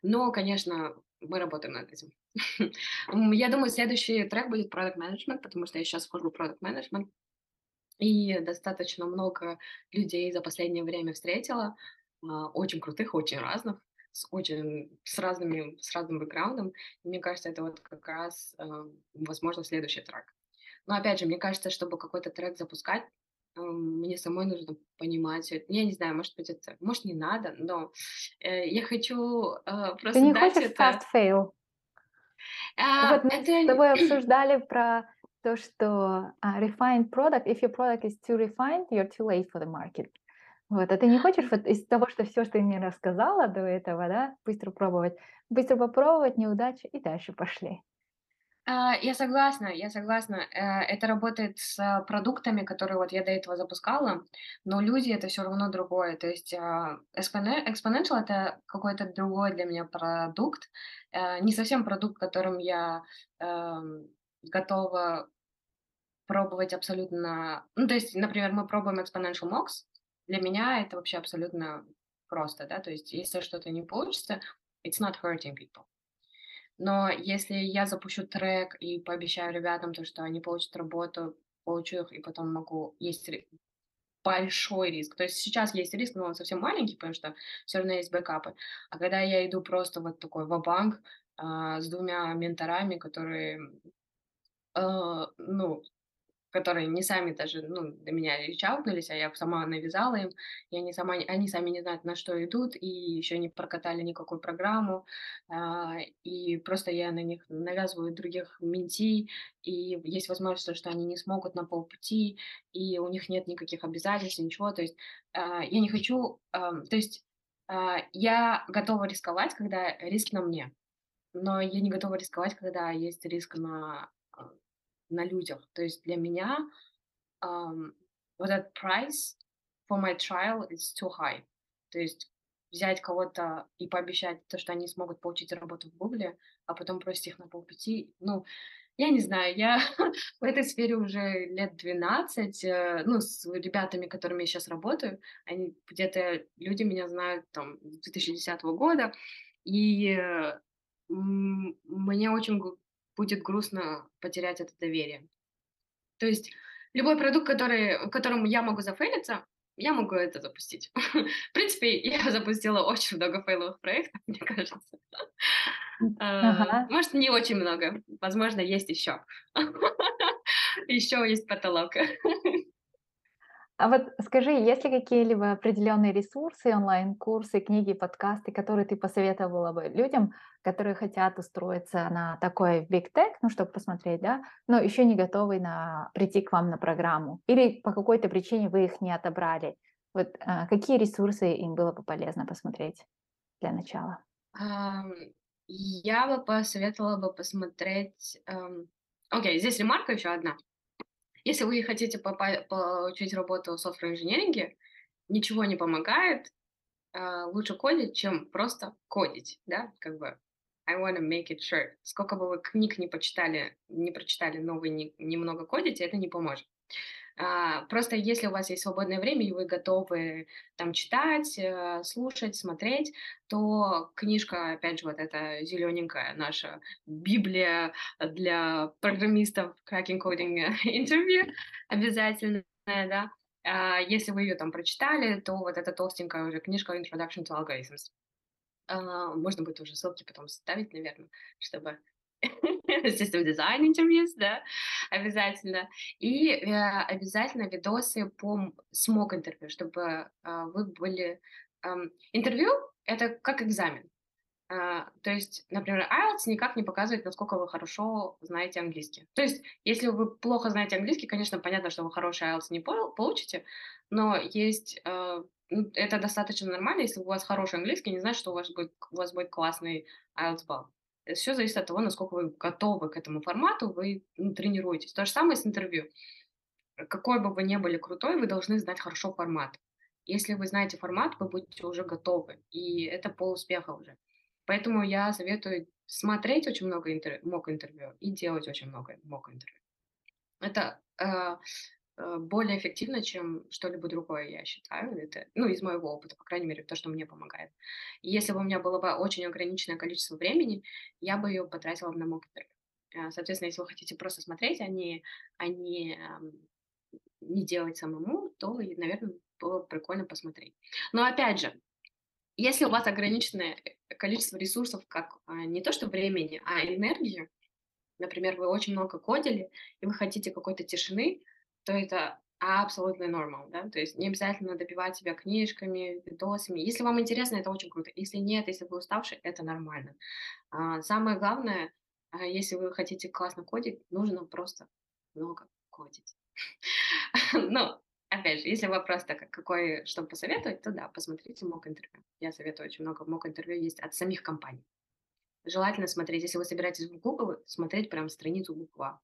Но, конечно, мы работаем над этим. Я думаю, следующий трек будет Product Management, потому что я сейчас вхожу в Product Management. И достаточно много людей за последнее время встретила, а, очень крутых, очень разных, с очень с разными с разным бэкграундом. И мне кажется, это вот как раз, а, возможно, следующий трек. Но опять же, мне кажется, чтобы какой-то трек запускать, мне самой нужно понимать это. Я не знаю, может быть, это, может, не надо, но э, я хочу э, просто Ты не дать хочешь это... fast fail? А, вот мы это... с тобой обсуждали про то, что uh, refined product, if your product is too refined, you're too late for the market. Вот, а ты не хочешь вот из того, что все, что ты мне рассказала до этого, да, быстро пробовать, быстро попробовать, неудачи и дальше пошли. А, я согласна, я согласна. Э, это работает с продуктами, которые вот я до этого запускала, но люди это все равно другое. То есть а, Exponential это какой-то другой для меня продукт, э, не совсем продукт, которым я эм, готова пробовать абсолютно. Ну, то есть, например, мы пробуем Exponential Mox. Для меня это вообще абсолютно просто, да. То есть, если что-то не получится, it's not hurting people. Но если я запущу трек и пообещаю ребятам то, что они получат работу, получу их, и потом могу... Есть большой риск. То есть сейчас есть риск, но он совсем маленький, потому что все равно есть бэкапы. А когда я иду просто вот такой в банк а, с двумя менторами, которые, а, ну, которые не сами даже, ну, до меня речаутнулись, а я сама навязала им, и они, сама, они сами не знают, на что идут, и еще не прокатали никакую программу, а, и просто я на них навязываю других менти, и есть возможность, что они не смогут на полпути, и у них нет никаких обязательств, ничего, то есть а, я не хочу, а, то есть я готова рисковать, когда риск на мне, но я не готова рисковать, когда есть риск на на людях. То есть для меня um, вот этот price for my trial is too high. То есть взять кого-то и пообещать то, что они смогут получить работу в Гугле, а потом просить их на полпути, ну, я не знаю, я в этой сфере уже лет 12, э, ну, с ребятами, которыми я сейчас работаю, они где-то, люди меня знают там с 2010 года, и э, мне очень будет грустно потерять это доверие. То есть любой продукт, который, которым я могу зафейлиться, я могу это запустить. В принципе, я запустила очень много фейловых проектов, мне кажется. Ага. Может, не очень много. Возможно, есть еще. Еще есть потолок. А вот скажи, есть ли какие-либо определенные ресурсы, онлайн-курсы, книги, подкасты, которые ты посоветовала бы людям, которые хотят устроиться на такой Big Tech, ну, чтобы посмотреть, да, но еще не готовы на, прийти к вам на программу? Или по какой-то причине вы их не отобрали? Вот а, какие ресурсы им было бы полезно посмотреть для начала? Я бы посоветовала бы посмотреть... эм, Окей, здесь ремарка еще одна. Если вы хотите попа- получить работу в софтвер-инженеринге, ничего не помогает, а, лучше кодить, чем просто кодить, да, как бы I wanna make it sure. Сколько бы вы книг не почитали, не прочитали, но вы не, немного кодите, это не поможет. А, просто если у вас есть свободное время, и вы готовы там читать, э, слушать, смотреть, то книжка, опять же, вот эта зелененькая наша Библия для программистов Cracking Coding Interview обязательно, да. А, если вы ее там прочитали, то вот эта толстенькая уже книжка Introduction to Algorithms. А, можно будет уже ссылки потом ставить, наверное, чтобы System Design интервьюс, да, обязательно. И э, обязательно видосы по смог интервью, чтобы э, вы были... Эм, интервью — это как экзамен. Uh, то есть, например, IELTS никак не показывает, насколько вы хорошо знаете английский. То есть, если вы плохо знаете английский, конечно, понятно, что вы хороший IELTS не получите, но есть uh, это достаточно нормально, если у вас хороший английский, не значит, что у вас будет, у вас будет классный IELTS балл. Все зависит от того, насколько вы готовы к этому формату, вы ну, тренируетесь. То же самое с интервью. Какой бы вы ни были крутой, вы должны знать хорошо формат. Если вы знаете формат, вы будете уже готовы, и это пол успеха уже. Поэтому я советую смотреть очень много интервью, мок интервью и делать очень много мок интервью. Это э, Э, более эффективно, чем что-либо другое, я считаю. Это, ну, из моего опыта, по крайней мере, то, что мне помогает. Если бы у меня было бы очень ограниченное количество времени, я бы ее потратила на мокинтервью. Э, соответственно, если вы хотите просто смотреть, а не, а не, не делать самому, то, наверное, было бы прикольно посмотреть. Но опять же, если у вас ограниченное э, количество ресурсов, как не то что времени, а энергии, например, вы очень много кодили, и вы хотите какой-то тишины, то это абсолютно нормал, да, то есть не обязательно добивать себя книжками, видосами. Если вам интересно, это очень круто. Если нет, если вы уставший, это нормально. А, самое главное, а, если вы хотите классно кодить, нужно просто много кодить. Ну, опять же, если вопрос так, какой, что посоветовать, то да, посмотрите мок интервью. Я советую очень много мок интервью есть от самих компаний. Желательно смотреть, если вы собираетесь в Google, смотреть прям страницу Google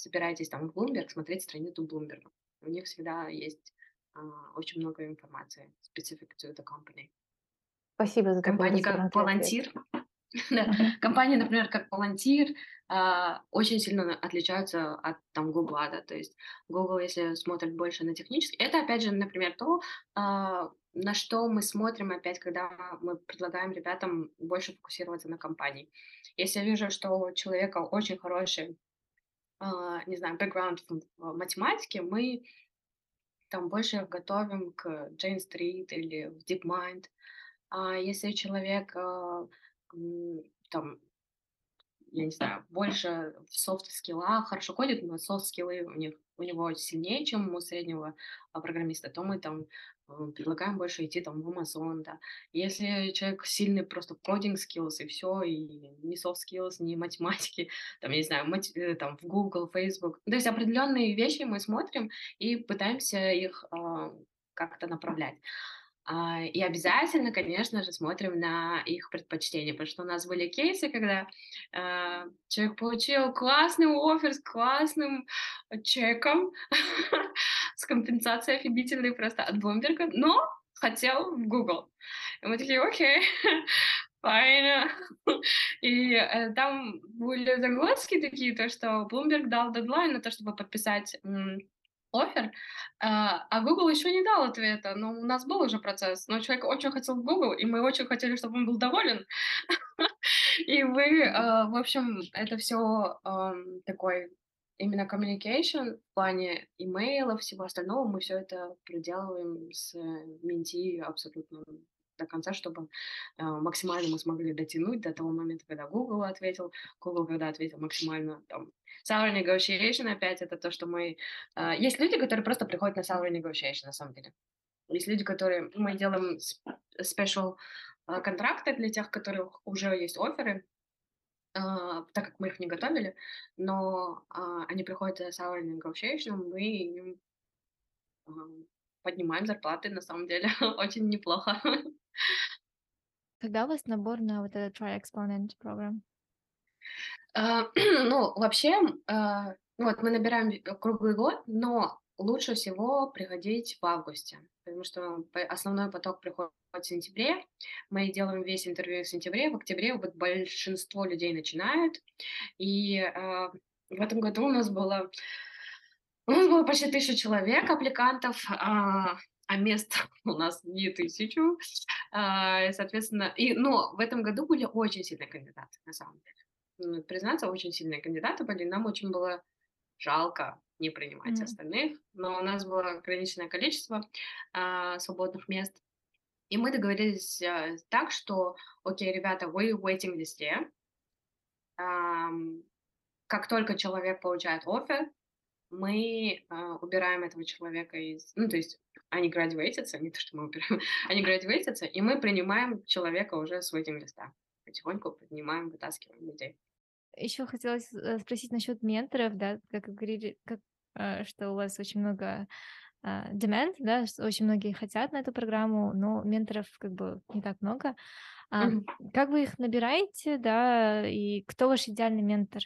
собираетесь там в Bloomberg, смотреть страницу Bloomberg. У них всегда есть а, очень много информации specific to the company. Спасибо за Компании как Palantir. Компании, например, как Palantir, а, очень сильно отличаются от там Google, да, то есть Google, если смотрит больше на технический, это опять же, например, то, а, на что мы смотрим опять, когда мы предлагаем ребятам больше фокусироваться на компании. Если я вижу, что у человека очень хороший не знаю, бэкграунд в математике, мы там больше готовим к Jane Street или в DeepMind. А если человек а, там, я не знаю, больше в софт-скиллах хорошо кодит, но софт-скиллы у них у него сильнее, чем у среднего программиста, то мы там предлагаем больше идти там в Amazon, да. Если человек сильный просто в coding skills и все, и не soft skills, не математики, там, я не знаю, мать, э, там в Google, Facebook. То есть определенные вещи мы смотрим и пытаемся их э, как-то направлять. А, и обязательно, конечно же, смотрим на их предпочтения, потому что у нас были кейсы, когда э, человек получил классный офер с классным чеком, с компенсацией офигительной просто от Bloomberg, но хотел в Google. И мы такие, окей, fine. И э, там были загвоздки такие, то, что Bloomberg дал дедлайн на то, чтобы подписать офер, а, а Google еще не дал ответа, но у нас был уже процесс, но человек очень хотел в Google, и мы очень хотели, чтобы он был доволен. И вы, а, в общем, это все такой именно communication в плане имейлов, всего остального, мы все это проделываем с Менти абсолютно до конца, чтобы э, максимально мы смогли дотянуть до того момента, когда Google ответил, Google когда ответил максимально там salary negotiation, опять это то, что мы... Uh, есть люди, которые просто приходят на salary negotiation, на самом деле. Есть люди, которые... Мы делаем special uh, контракты для тех, которых уже есть оферы, uh, так как мы их не готовили, но uh, они приходят на salary negotiation, мы им uh, поднимаем зарплаты, на самом деле, очень неплохо. Когда у вас набор на вот этот Try Exponent программ? А, ну, вообще, а, ну вот мы набираем круглый год, но лучше всего приходить в августе, потому что основной поток приходит в сентябре. Мы делаем весь интервью в сентябре, в октябре вот большинство людей начинают. И э, в этом году у нас было у нас было почти тысяча человек, аппликантов, а, а мест у нас не тысячу. А, соответственно, и, но в этом году были очень сильные кандидаты, на самом деле. Признаться, очень сильные кандидаты были. Нам очень было жалко не принимать mm-hmm. остальных, но у нас было ограниченное количество а, свободных мест. И мы договорились а, так, что, окей, ребята, вы в waiting листе. А, как только человек получает офер, мы а, убираем этого человека из... Ну, то есть они градивейтятся, не то, что мы убираем, они градивейтятся, и мы принимаем человека уже с этим листа. Потихоньку поднимаем, вытаскиваем людей. Еще хотелось э, спросить насчет менторов, да, как говорили, как, э, что у вас очень много demand, да, что очень многие хотят на эту программу, но менторов как бы не так много. Mm-hmm. Как вы их набираете, да, и кто ваш идеальный ментор?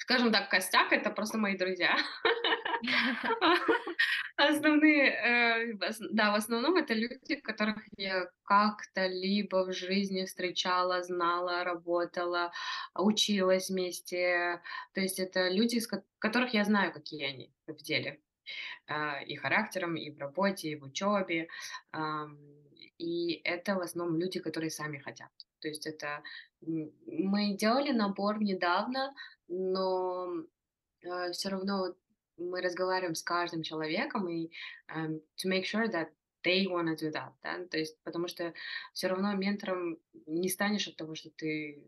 скажем так, костяк это просто мои друзья. Основные, э, да, в основном это люди, которых я как-то либо в жизни встречала, знала, работала, училась вместе. То есть это люди, из которых я знаю, какие они в деле. Э, и характером, и в работе, и в учебе. И это в основном люди, которые сами хотят. То есть это мы делали набор недавно, но э, все равно мы разговариваем с каждым человеком и um, to make sure that they want to do that, да, то есть потому что все равно ментором не станешь от того, что ты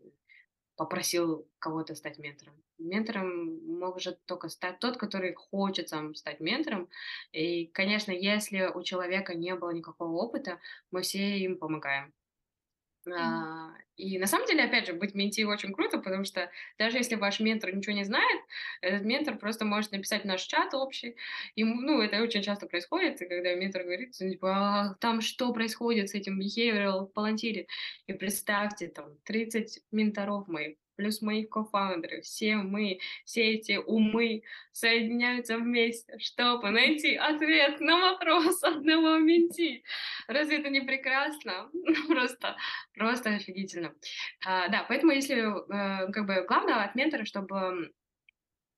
попросил кого-то стать ментором. Ментором может только стать тот, который хочет сам стать ментором. И, конечно, если у человека не было никакого опыта, мы все им помогаем. А, и на самом деле, опять же, быть менти очень круто, потому что даже если ваш ментор ничего не знает, этот ментор просто может написать в наш чат общий. И, ну, это очень часто происходит, когда ментор говорит, типа, а, там что происходит с этим behavioral волонтере? И представьте, там, 30 менторов моих плюс мои кофаундеры, все мы, все эти умы соединяются вместе, чтобы найти ответ на вопрос одного менти. Разве это не прекрасно? Просто, просто офигительно. А, да, поэтому если, э, как бы, главное от ментора, чтобы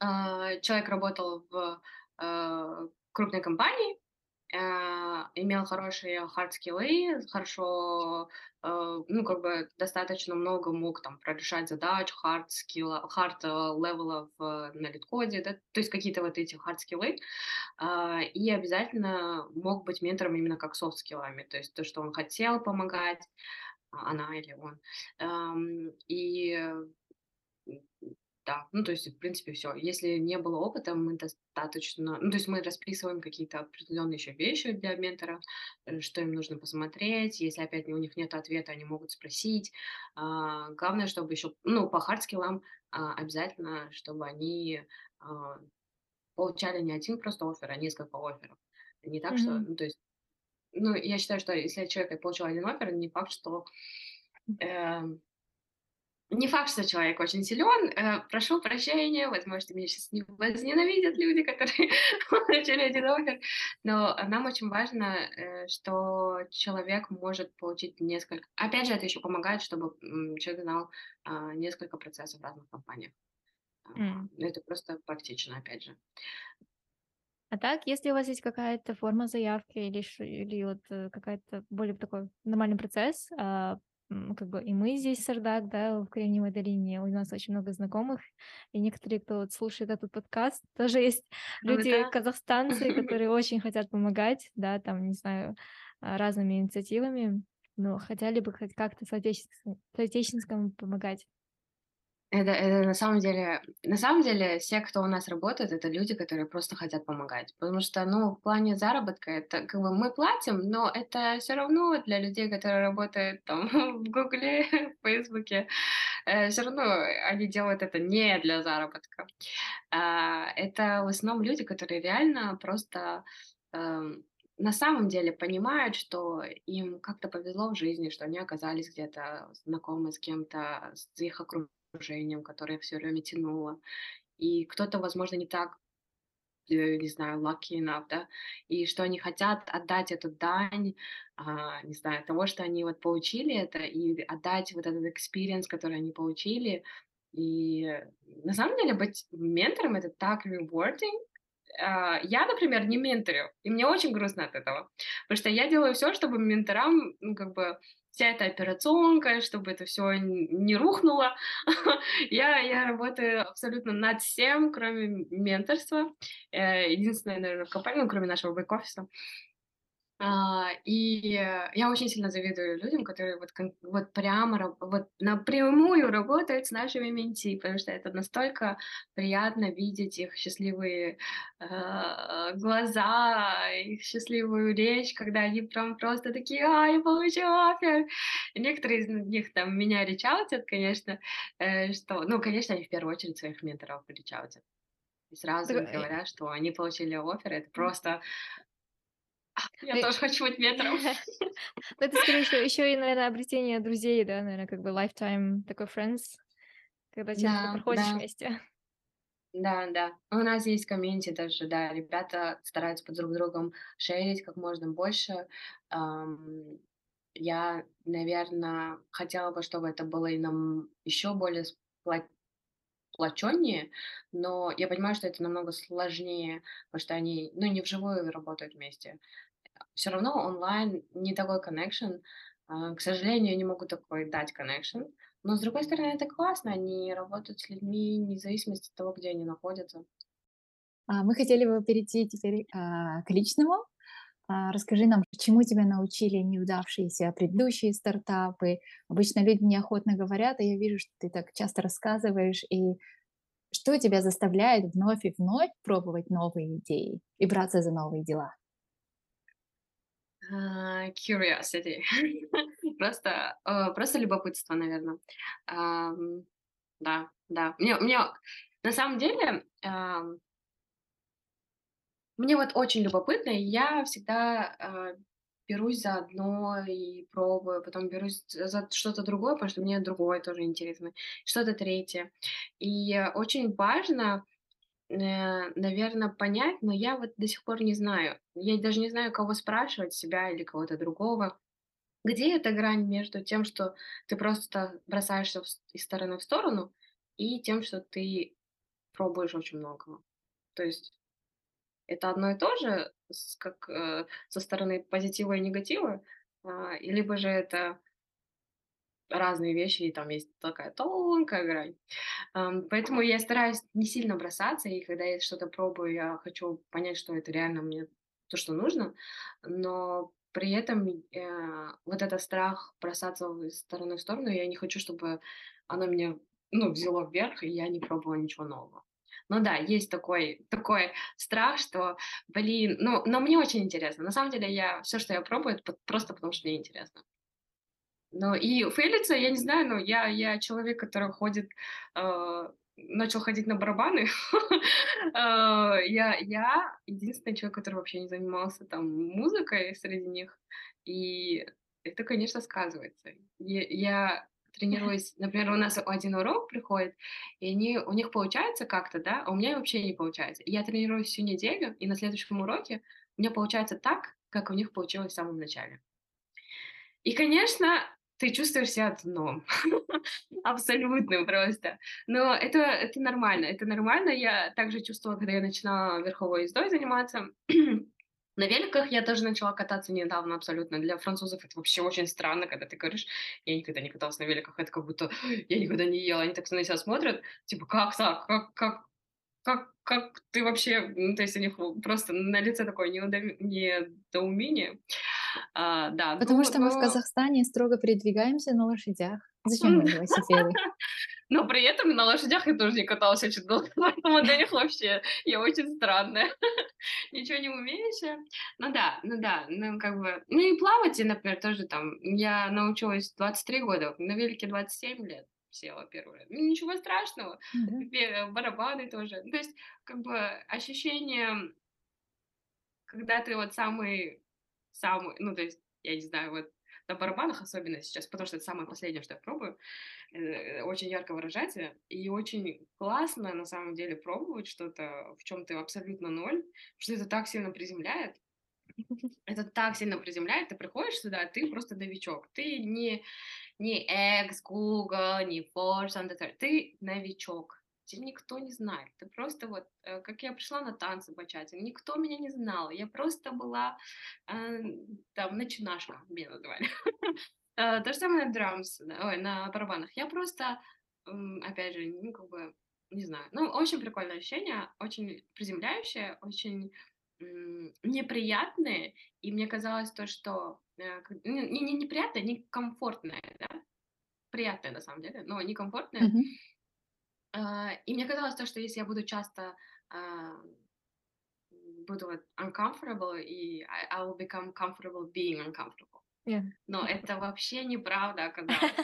э, человек работал в э, крупной компании, а, имел хорошие hard skill ы, хорошо, э, ну, как бы достаточно много мог там прорешать задач, хард-скилла, хард-левелов на литкоде, да, то есть какие-то вот эти hard skill ы, а, и обязательно мог быть ментором именно как soft skill ами, то есть то, что он хотел помогать, а, она или он. И да, ну, то есть, в принципе, все. Если не было опыта, мы достаточно... Ну, то есть мы расписываем какие-то определенные еще вещи для ментора, э, что им нужно посмотреть. Если опять у них нет ответа, они могут спросить. А, главное, чтобы еще... Ну, по hard skill ам а, обязательно, чтобы они а, получали не один просто офер, а несколько офферов. Не так, mm-hmm. что... Ну, то есть... Ну, я считаю, что если человек получил один офер, не факт, что... Э, не факт, что человек очень силен. Э, прошу прощения, возможно, меня сейчас не возненавидят люди, которые получили один офер. Но нам очень важно, э, что человек может получить несколько... Опять же, это еще помогает, чтобы человек знал а, несколько процессов в разных компаниях. Mm. Это просто практично, опять же. А так, если у вас есть какая-то форма заявки или, или вот э, какая-то более такой нормальный процесс, а, как бы и мы здесь, Сардак, да, в Кремниевой долине, у нас очень много знакомых, и некоторые, кто вот слушает этот подкаст, тоже есть ну люди, да. казахстанцы, которые очень хотят помогать, да, там, не знаю, а, разными инициативами, но хотели бы хоть как-то соотечественскому помогать. Это это на самом деле на самом деле все, кто у нас работает, это люди, которые просто хотят помогать. Потому что, ну, в плане заработка это как бы мы платим, но это все равно для людей, которые работают там в "Гугле", в "Фейсбуке", э, всё равно они делают это не для заработка. А, это в основном люди, которые реально просто, эм, на самом деле понимают, что им как-то повезло в жизни, что они оказались где-то знакомы с кем-то, с их окружением, которое всё время тянуло. И кто-то, возможно, не так, э, не знаю, lucky enough, да, и что они хотят отдать эту дань, а, не знаю, того, что они вот получили это, и отдать вот этот experience, который они получили. И на самом деле быть ментором- это так rewarding. А, я, например, не менторю, и мне очень грустно от этого, потому что я делаю всё, чтобы менторам, ну, как бы вся эта операционка, чтобы это всё н не рухнуло. Я я работаю абсолютно над всем, кроме менторства. Э, единственное, наверно, в компании, ну, кроме нашего бэк-офиса. А, и я очень сильно завидую людям, которые вот вот прямо вот напрямую работают с нашими менти, потому что это настолько приятно видеть их счастливые, а, глаза, их счастливую речь, когда они прям просто такие: "А, я получила оффер!" Некоторые из них там меня ричаутят, конечно, э, что, ну, конечно, они в первую очередь своих менторов ричаутят. И сразу им э говорят, что они получили оффер. Это просто я Э тоже хочу быть ментором. Ну, это скорее ещё и, наверно, обретение друзей, да, наверно, как бы lifetime такой friends, когда часто Да, проходишь да. вместе. Да, да. У нас есть комьюнити даже, да, ребята стараются друг с другом шерить как можно больше. Я, наверно, хотела бы, чтобы это было и нам ещё более спло сплочённее, но я понимаю, что это намного сложнее, потому что они, ну, не вживую работают вместе. Всё равно онлайн не такой connection. А, к сожалению, я не могу такой дать connection, но, с другой стороны, это классно. Они работают с людьми вне от того, где они находятся. А, мы хотели бы перейти теперь, а, к личному. А, расскажи нам, чему тебя научили неудавшиеся предыдущие стартапы? Обычно люди неохотно говорят, а я вижу, что ты так часто рассказываешь. И что тебя заставляет вновь и вновь пробовать новые идеи и браться за новые дела? А, curiosity. Просто, э, просто любопытство, наверно. Ам, да, да. Мне мне на самом деле, мне вот очень любопытно, и я всегда, а, берусь за одно и пробую, потом берусь за что-то другое, потому что мне другое тоже интересно, что-то третье. И очень важно, э, наверно, понять, но я вот до сих пор не знаю. Я даже не знаю, кого спрашивать: себя или кого-то другого. Где эта грань между тем, что ты просто бросаешься в из стороны в сторону, и тем, что ты пробуешь очень многого? То есть это одно и то же, как, э, со стороны позитива и негатива, и либо же это разные вещи, и там есть такая тонкая грань. Ам, поэтому я стараюсь не сильно бросаться, и когда я что-то пробую, я хочу понять, что это реально мне то, что нужно. Но при этом, э, вот это страх бросаться из стороны в сторону, я не хочу, чтобы оно меня, ну, взяло вверх, и я не пробовала ничего нового. Ну да, есть такой такой страх, что, блин, ну, но мне очень интересно. На самом деле я всё, что я пробую, это просто потому, что мне интересно. Ну и фейлиться, я не знаю, но я я человек, который ходит, а, начал ходить на барабаны. А, я я единственный человек, который вообще не занимался там музыкой среди них, и это, конечно, сказывается. Я тренируюсь, например, у нас 1 урок приходит, и они у них получается как-то, да, а у меня вообще не получается. Я тренируюсь всю неделю, и на следующем уроке у меня получается так, как у них получилось в самом начале. И, конечно, ты чувствуешь себя дном, абсолютным просто. Но это это нормально, это нормально. Я так же чувствовала, когда я начинала верховой ездой заниматься. На великах я тоже начала кататься недавно абсолютно. Для французов это вообще очень странно, когда ты говоришь: "Я никогда не каталась на великах". Это как будто я никогда не ела. Они так на тебя смотрят, типа: "Как так? Как как как как ты вообще?" Ну, то есть у них просто на лице такое недоумение. А, да, Потому ну что мы в Казахстане строго передвигаемся на лошадях. Зачем нам велосипеды? Но при этом на лошадях я тоже не каталась очень долго, поэтому них вообще я очень странная, ничего не умеющая. Ну да, ну да, ну как бы... Ну и плавать, например, тоже там... Я научилась 23 года, на велике 27 лет села первый раз. Ну, ничего страшного, Да. барабаны тоже. То есть как бы ощущение, когда ты вот самый самый, ну, то есть, я не знаю, вот на барабанах особенно сейчас, потому что это самое последнее, что я пробую, э, очень ярко выражается, и очень классно на самом деле пробовать что-то, в чем ты абсолютно ноль, что это так сильно приземляет. Это так сильно приземляет, ты приходишь сюда, ты просто новичок, ты не, не экс Google, не Third, ты новичок, никто не знает. Ты просто вот, э, как я пришла на танцы бачате, никто меня не знал. Я просто была э, там начинашка, меня называли. Э, То же самое на драмс, ой, на барабанах. Я просто, опять же, ну, как бы, не знаю. Ну, очень прикольное ощущение, очень приземляющее, очень неприятное. И мне казалось то, что э, как- не, не не неприятное, не комфортное, да, приятное на самом деле, но некомфортное. Мгм. А, и мне казалось то, что если я буду часто, а, буду вот uncomfortable, и I I will become comfortable being uncomfortable. Yeah. Но это вообще неправда оказалось.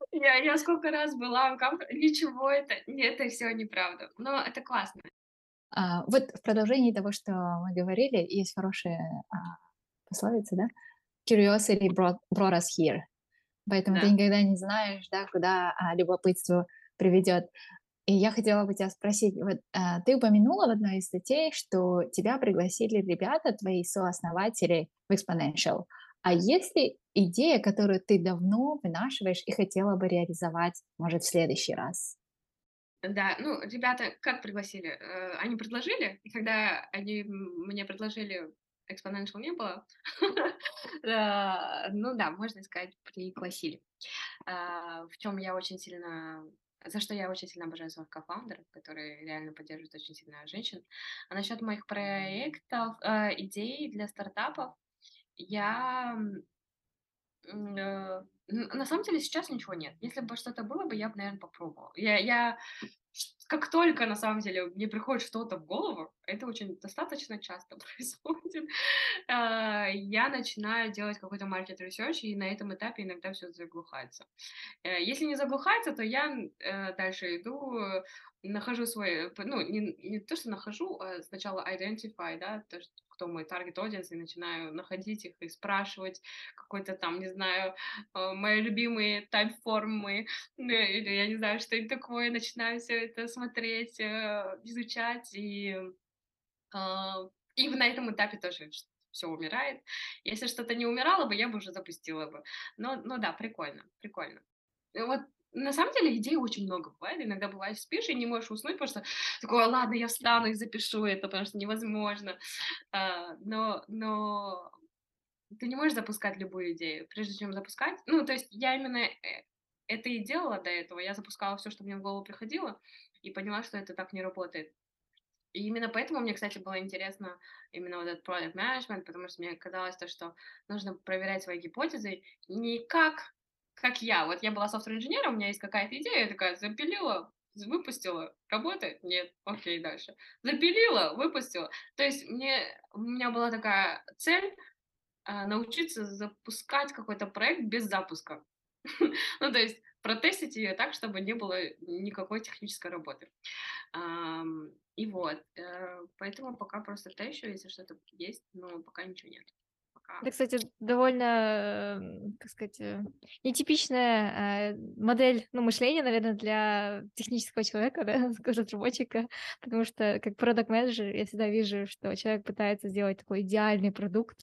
Я я сколько раз была uncomfortable, ничего это это всё неправда, но это классно. А, вот в продолжении того, что мы говорили, есть хорошая а, пословица, да? Curiosity brought, brought us here. Поэтому ты Да. никогда не знаешь, да, куда а, любопытство приведет. И я хотела бы тебя спросить, вот а, ты упомянула в одной из статей, что тебя пригласили ребята, твои сооснователи в Exponential. А есть ли идея, которую ты давно вынашиваешь и хотела бы реализовать, может, в следующий раз? Да, ну, ребята как пригласили? Э, они предложили, и когда они мне предложили, Exponential не было. А, ну да, можно сказать, пригласили. А, в чем я очень сильно за что я очень сильно обожаю своих кофаундеров, которые реально поддерживают очень сильно женщин. А насчет моих проектов, а, идей для стартапов, я, э, на самом деле сейчас ничего нет. Если бы что-то было бы, я бы, наверно, попробовала. Я я как только на самом деле мне приходит что-то в голову, это очень достаточно часто происходит, а, я начинаю делать какой-то market research, и на этом этапе иногда всё заглухается. Э, если не заглухается, то я, э, дальше иду, э, нахожу свой, ну, не не то, что нахожу, а сначала identify, да, то, что кто мой target audience, и начинаю находить их и спрашивать какой-то там, не знаю, мои любимые тайп-формы, или я не знаю, что это такое, начинаю всё это смотреть, э, изучать, и, а, и на этом этапе тоже всё умирает. Если что-то не умирало бы, я бы уже запустила бы. Но но да, прикольно, прикольно. И вот на самом деле идей очень много бывает. Иногда бывает, спишь и не можешь уснуть, потому что такой: "Ладно, я встану и запишу это", потому что невозможно. А, но но ты не можешь запускать любую идею. Прежде чем запускать ну, то есть я именно, э, это и делала до этого. Я запускала всё, что мне в голову приходило, и поняла, что это так не работает. И именно поэтому мне, кстати, было интересно именно вот этот product management, потому что мне казалось то, что нужно проверять свои гипотезы не как как я. Вот я была софтвер-инженером, у меня есть какая-то идея, я такая запилила, выпустила, работает? Нет. Окей, дальше. Запилила, выпустила. То есть мне у меня была такая цель, а, научиться запускать какой-то проект без запуска. Ну, то есть протестить её так, чтобы не было никакой технической работы. И вот, э, поэтому пока просто тещу, если что-то есть, но пока ничего нет. Это, кстати, довольно, как сказать, э, нетипичная, э, модель, ну, мышления, наверно, для технического человека, да, разработчика, потому что как продакт-менеджер я всегда вижу, что человек пытается сделать такой идеальный продукт,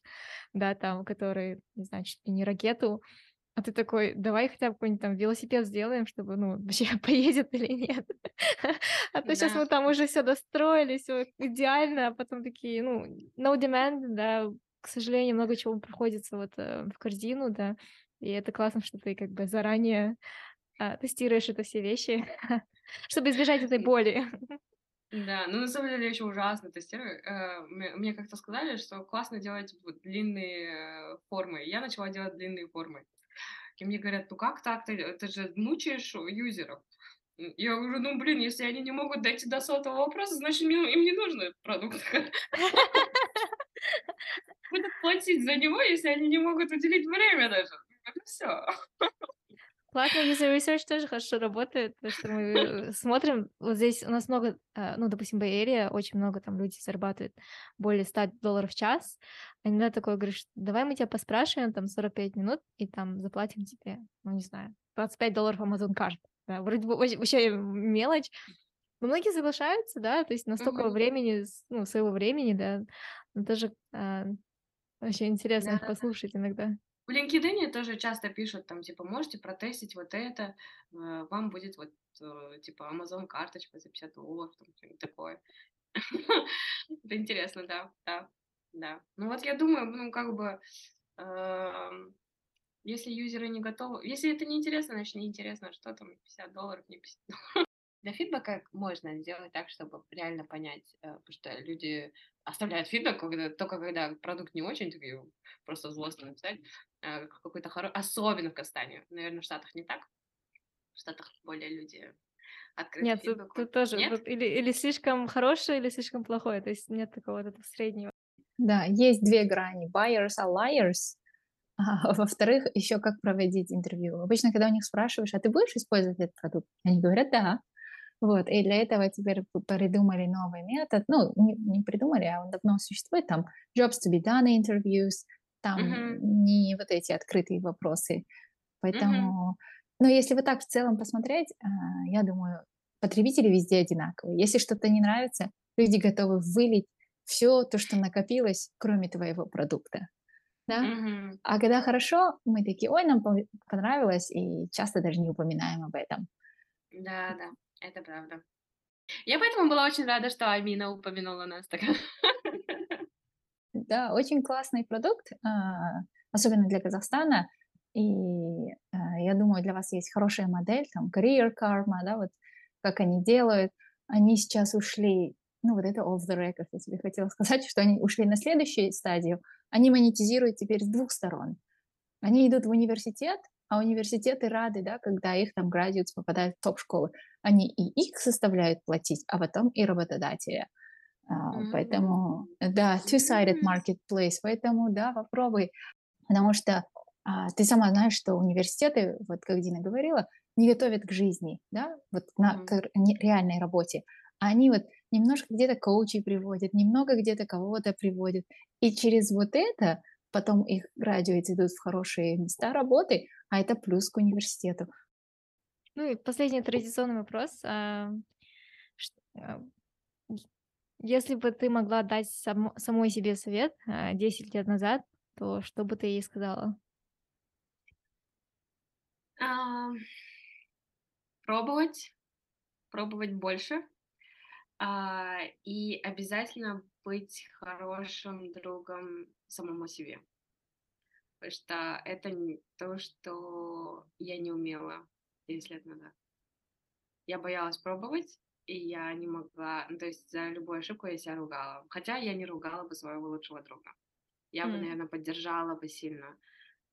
да, там, который, не знаю, чуть ли не ракету, а ты такой: "Давай хотя бы какой-нибудь там велосипед сделаем, чтобы, ну, вообще поедет или нет". А то Да. мы там уже всё достроили, всё идеально, а потом такие, ну, no demand, да, к сожалению, много чего приходится вот, э, в корзину, да. И это классно, что ты как бы заранее, а, тестируешь это все вещи, чтобы избежать этой боли. Да, ну, на самом деле я еще ужасно тестирую. Э, мне как-то сказали, что классно делать длинные формы. Я начала делать длинные формы. И мне говорят, ну как так? Ты, ты же мучаешь юзеров. Я говорю, ну блин, если они не могут дойти до сотого вопроса, значит им не нужны продукты. Будут платить за него, если они не могут уделить время даже. Это все. Платный user research тоже хорошо работает, потому что мы э, смотрим, вот здесь у нас много, а, ну, допустим, Bay Area, очень много там людей зарабатывают более 100 долларов в час, иногда такое говоришь, давай мы тебя поспрашиваем там 45 минут и там заплатим тебе, ну, не знаю, 25 долларов Amazon карт. Да, вроде бы вообще мелочь, но многие соглашаются, да, то есть настолько mm-hmm. времени, ну, своего времени, да, но тоже а, вообще интересно да. их послушать иногда. В LinkedIn тоже часто пишут, там, типа, можете протестить вот это, э, вам будет вот, э, типа, Amazon карточка за 50 долларов, там, что-нибудь такое. Это интересно, да, да, да. Ну вот я думаю, ну, как бы, эм, если юзеры не готовы, если это не интересно, значит не интересно, что там 50 долларов, не 50 долларов. Для фидбэка можно сделать так, чтобы реально понять, э, потому что люди оставляют фидбэк когда, только когда продукт не очень, такие просто злостно написать, э, какой-то хороший, особенно в Кастане. Наверное, в Штатах не так. В Штатах более люди открыты Нет, тут, тут тоже Нет? Тут или, или слишком хорошее, или слишком плохое, то есть нет такого вот этого среднего. Да, есть две грани. Buyers are liars, а, во-вторых, еще как проводить интервью. Обычно, когда у них спрашиваешь, а ты будешь использовать этот продукт? Они говорят, да. Вот, и для этого теперь придумали новый метод. Ну, не, не придумали, а он давно существует. Там jobs to be done interviews, там mm-hmm. не вот эти открытые вопросы. Поэтому, mm-hmm. ну, если вот так в целом посмотреть, а, я думаю, потребители везде одинаковые. Если что-то не нравится, люди готовы вылить все то, что накопилось, кроме твоего продукта. Да? Mm-hmm. А когда хорошо, мы такие, ой, нам понравилось, и часто даже не упоминаем об этом. Да, да. Это правда. Я поэтому была очень рада, что Амина упомянула нас. Так. Да, очень классный продукт, а, особенно для Казахстана. И а, я думаю, для вас есть хорошая модель, там, Career Karma, да, вот как они делают. Они сейчас ушли, ну, вот это off the record, я тебе хотела сказать, что они ушли на следующую стадию. Они монетизируют теперь с двух сторон. Они идут в университет, а университеты рады, да, когда их там градиутс попадают в топ-школы. Они и их составляют платить, а потом и работодателя. Mm-hmm. Поэтому, да, two-sided marketplace, поэтому, да, попробуй. Потому что а, ты сама знаешь, что университеты, вот как Дина говорила, не готовят к жизни, да, вот на mm-hmm. к реальной работе. А они вот немножко где-то коучей приводят, немного где-то кого-то приводят. И через вот это потом их градиуты идут в хорошие места работы, а это плюс к университету. Ну и последний традиционный вопрос. А, а, если бы ты могла дать сам, самой себе совет 10 а, лет назад, то что бы ты ей сказала? А, пробовать, пробовать больше. А, и обязательно быть хорошим другом самому себе. Потому что это то, что я не умела 10 лет назад. Я боялась пробовать, и я не могла, ну, то есть за любую ошибку я себя ругала. Хотя я не ругала бы своего лучшего друга. Я mm. бы, наверное, поддержала бы сильно.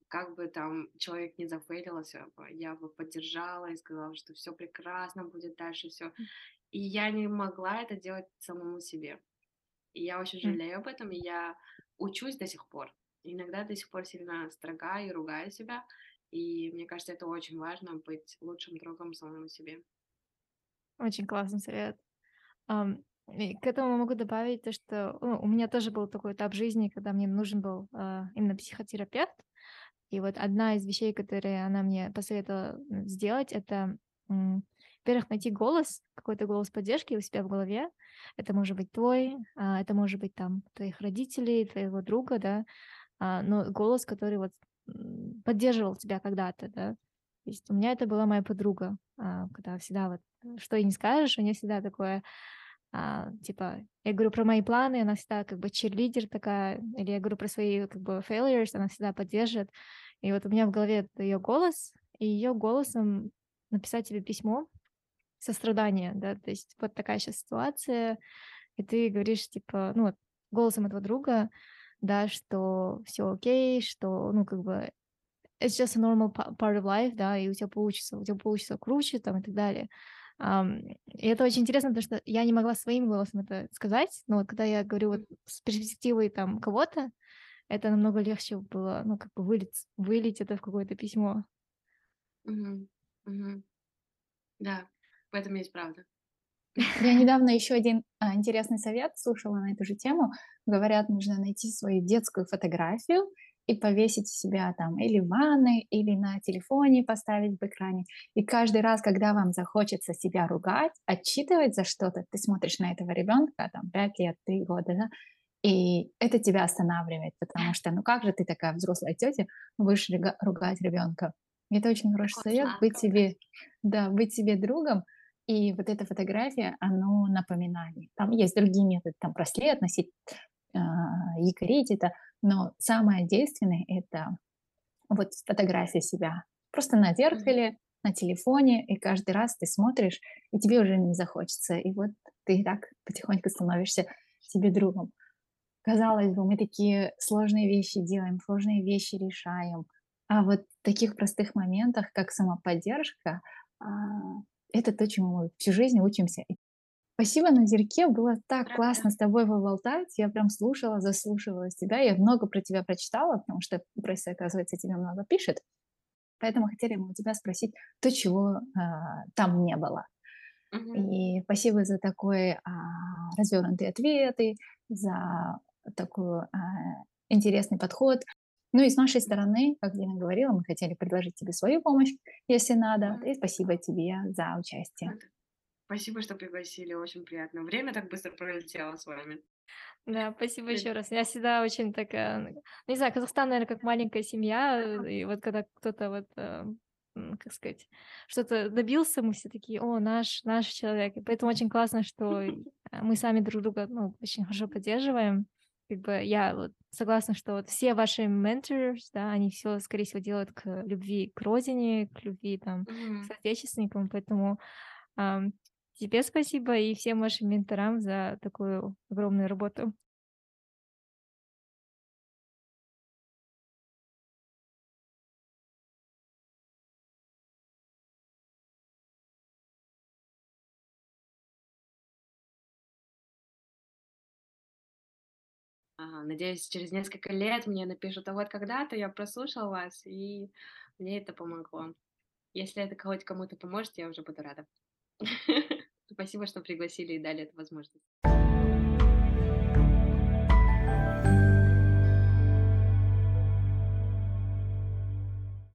Как бы там человек не зафейлился, я бы поддержала и сказала, что все прекрасно будет дальше, все. И я не могла это делать самому себе. И я очень жалею об этом, и я учусь до сих пор. Иногда до сих пор сильно строга и ругаю себя. И мне кажется, это очень важно быть лучшим другом самому себе. Очень классный совет. Um, и к этому могу добавить то, что ну, у меня тоже был такой этап жизни, когда мне нужен был uh, именно психотерапевт. И вот одна из вещей, которые она мне посоветовала сделать, это, во-первых, найти голос, какой-то голос поддержки у себя в голове. Это может быть твой, uh, это может быть там твоих родителей, твоего друга, да, uh, но голос, который вот поддерживал тебя когда-то, да. То есть у меня это была моя подруга, а, когда всегда вот, э, что и не скажешь, у нее всегда такое, а, типа, я говорю про мои планы, она всегда как бы черлидер такая, или я говорю про свои как бы failures, она всегда поддержит. И вот у меня в голове ее голос, и ее голосом написать тебе письмо сострадания, да, то есть вот такая сейчас ситуация, и ты говоришь, типа, ну вот, голосом этого друга, да, что все окей, что, ну, как бы it's just a normal pa- part of life, да, и у тебя получится, у тебя получится круче, там, и так далее. Ам, и это очень интересно, потому что я не могла своим голосом это сказать, но вот когда я говорю вот с перспективой там кого-то, это намного легче было, ну, как бы вылить, вылить это в какое-то письмо. мгм, мгм. Да, в этом есть правда. Я недавно еще один а, интересный совет слушала на эту же тему. Говорят, нужно найти свою детскую фотографию и повесить себя там или в ванной, или на телефоне поставить в экране. И каждый раз, когда вам захочется себя ругать, отчитывать за что-то, ты смотришь на этого ребенка, там, 5 лет, 3 года, да, и это тебя останавливает, потому что, ну как же ты такая взрослая тетя, будешь ругать ребенка? Это очень хороший совет, быть себе, да, быть себе другом, и вот эта фотография, оно напоминание. Там есть другие методы, там браслет носить, а, якорить это, но самое действенное– это вот фотография себя. Просто на зеркале, на телефоне, и каждый раз ты смотришь, и тебе уже не захочется. И вот ты так потихоньку становишься себе другом. Казалось бы, мы такие сложные вещи делаем, сложные вещи решаем, а вот в таких простых моментах, как самоподдержка, а, это то, чему мы всю жизнь учимся. И спасибо, Назерке, было так правда. классно с тобой поболтать. Я прям слушала, заслушивалась тебя. Я много про тебя прочитала, потому что пресса, оказывается, тебе много пишет. Поэтому хотели мы у тебя спросить то, чего а, там не было. Мгм. И спасибо за такой а, развернутые ответы, за такой а, интересный подход. Ну и с нашей стороны, как Дина говорила, мы хотели предложить тебе свою помощь, если надо. И спасибо тебе за участие. Спасибо, что пригласили, очень приятно. Время так быстро пролетело с вами. Да, спасибо Э, еще раз. Я всегда очень такая, ну, не знаю, Казахстан, наверное, как маленькая семья, э, и вот когда кто-то вот, э, как сказать, что-то добился, мы все такие, о, наш, наш человек. И поэтому очень классно, что а, мы сами друг друга, ну, очень хорошо поддерживаем. Как бы я вот согласна, что вот все ваши mentors, да, они все, скорее всего, делают к любви к родине, к любви там к Мгм. соотечественникам, поэтому ам, тебе спасибо и всем вашим менторам за такую огромную работу. Надеюсь, через несколько лет мне напишут: "А вот когда-то я прослушал вас, и мне это помогло". Если это хоть кому-то поможет, я уже буду рада. Спасибо, что пригласили и дали эту возможность.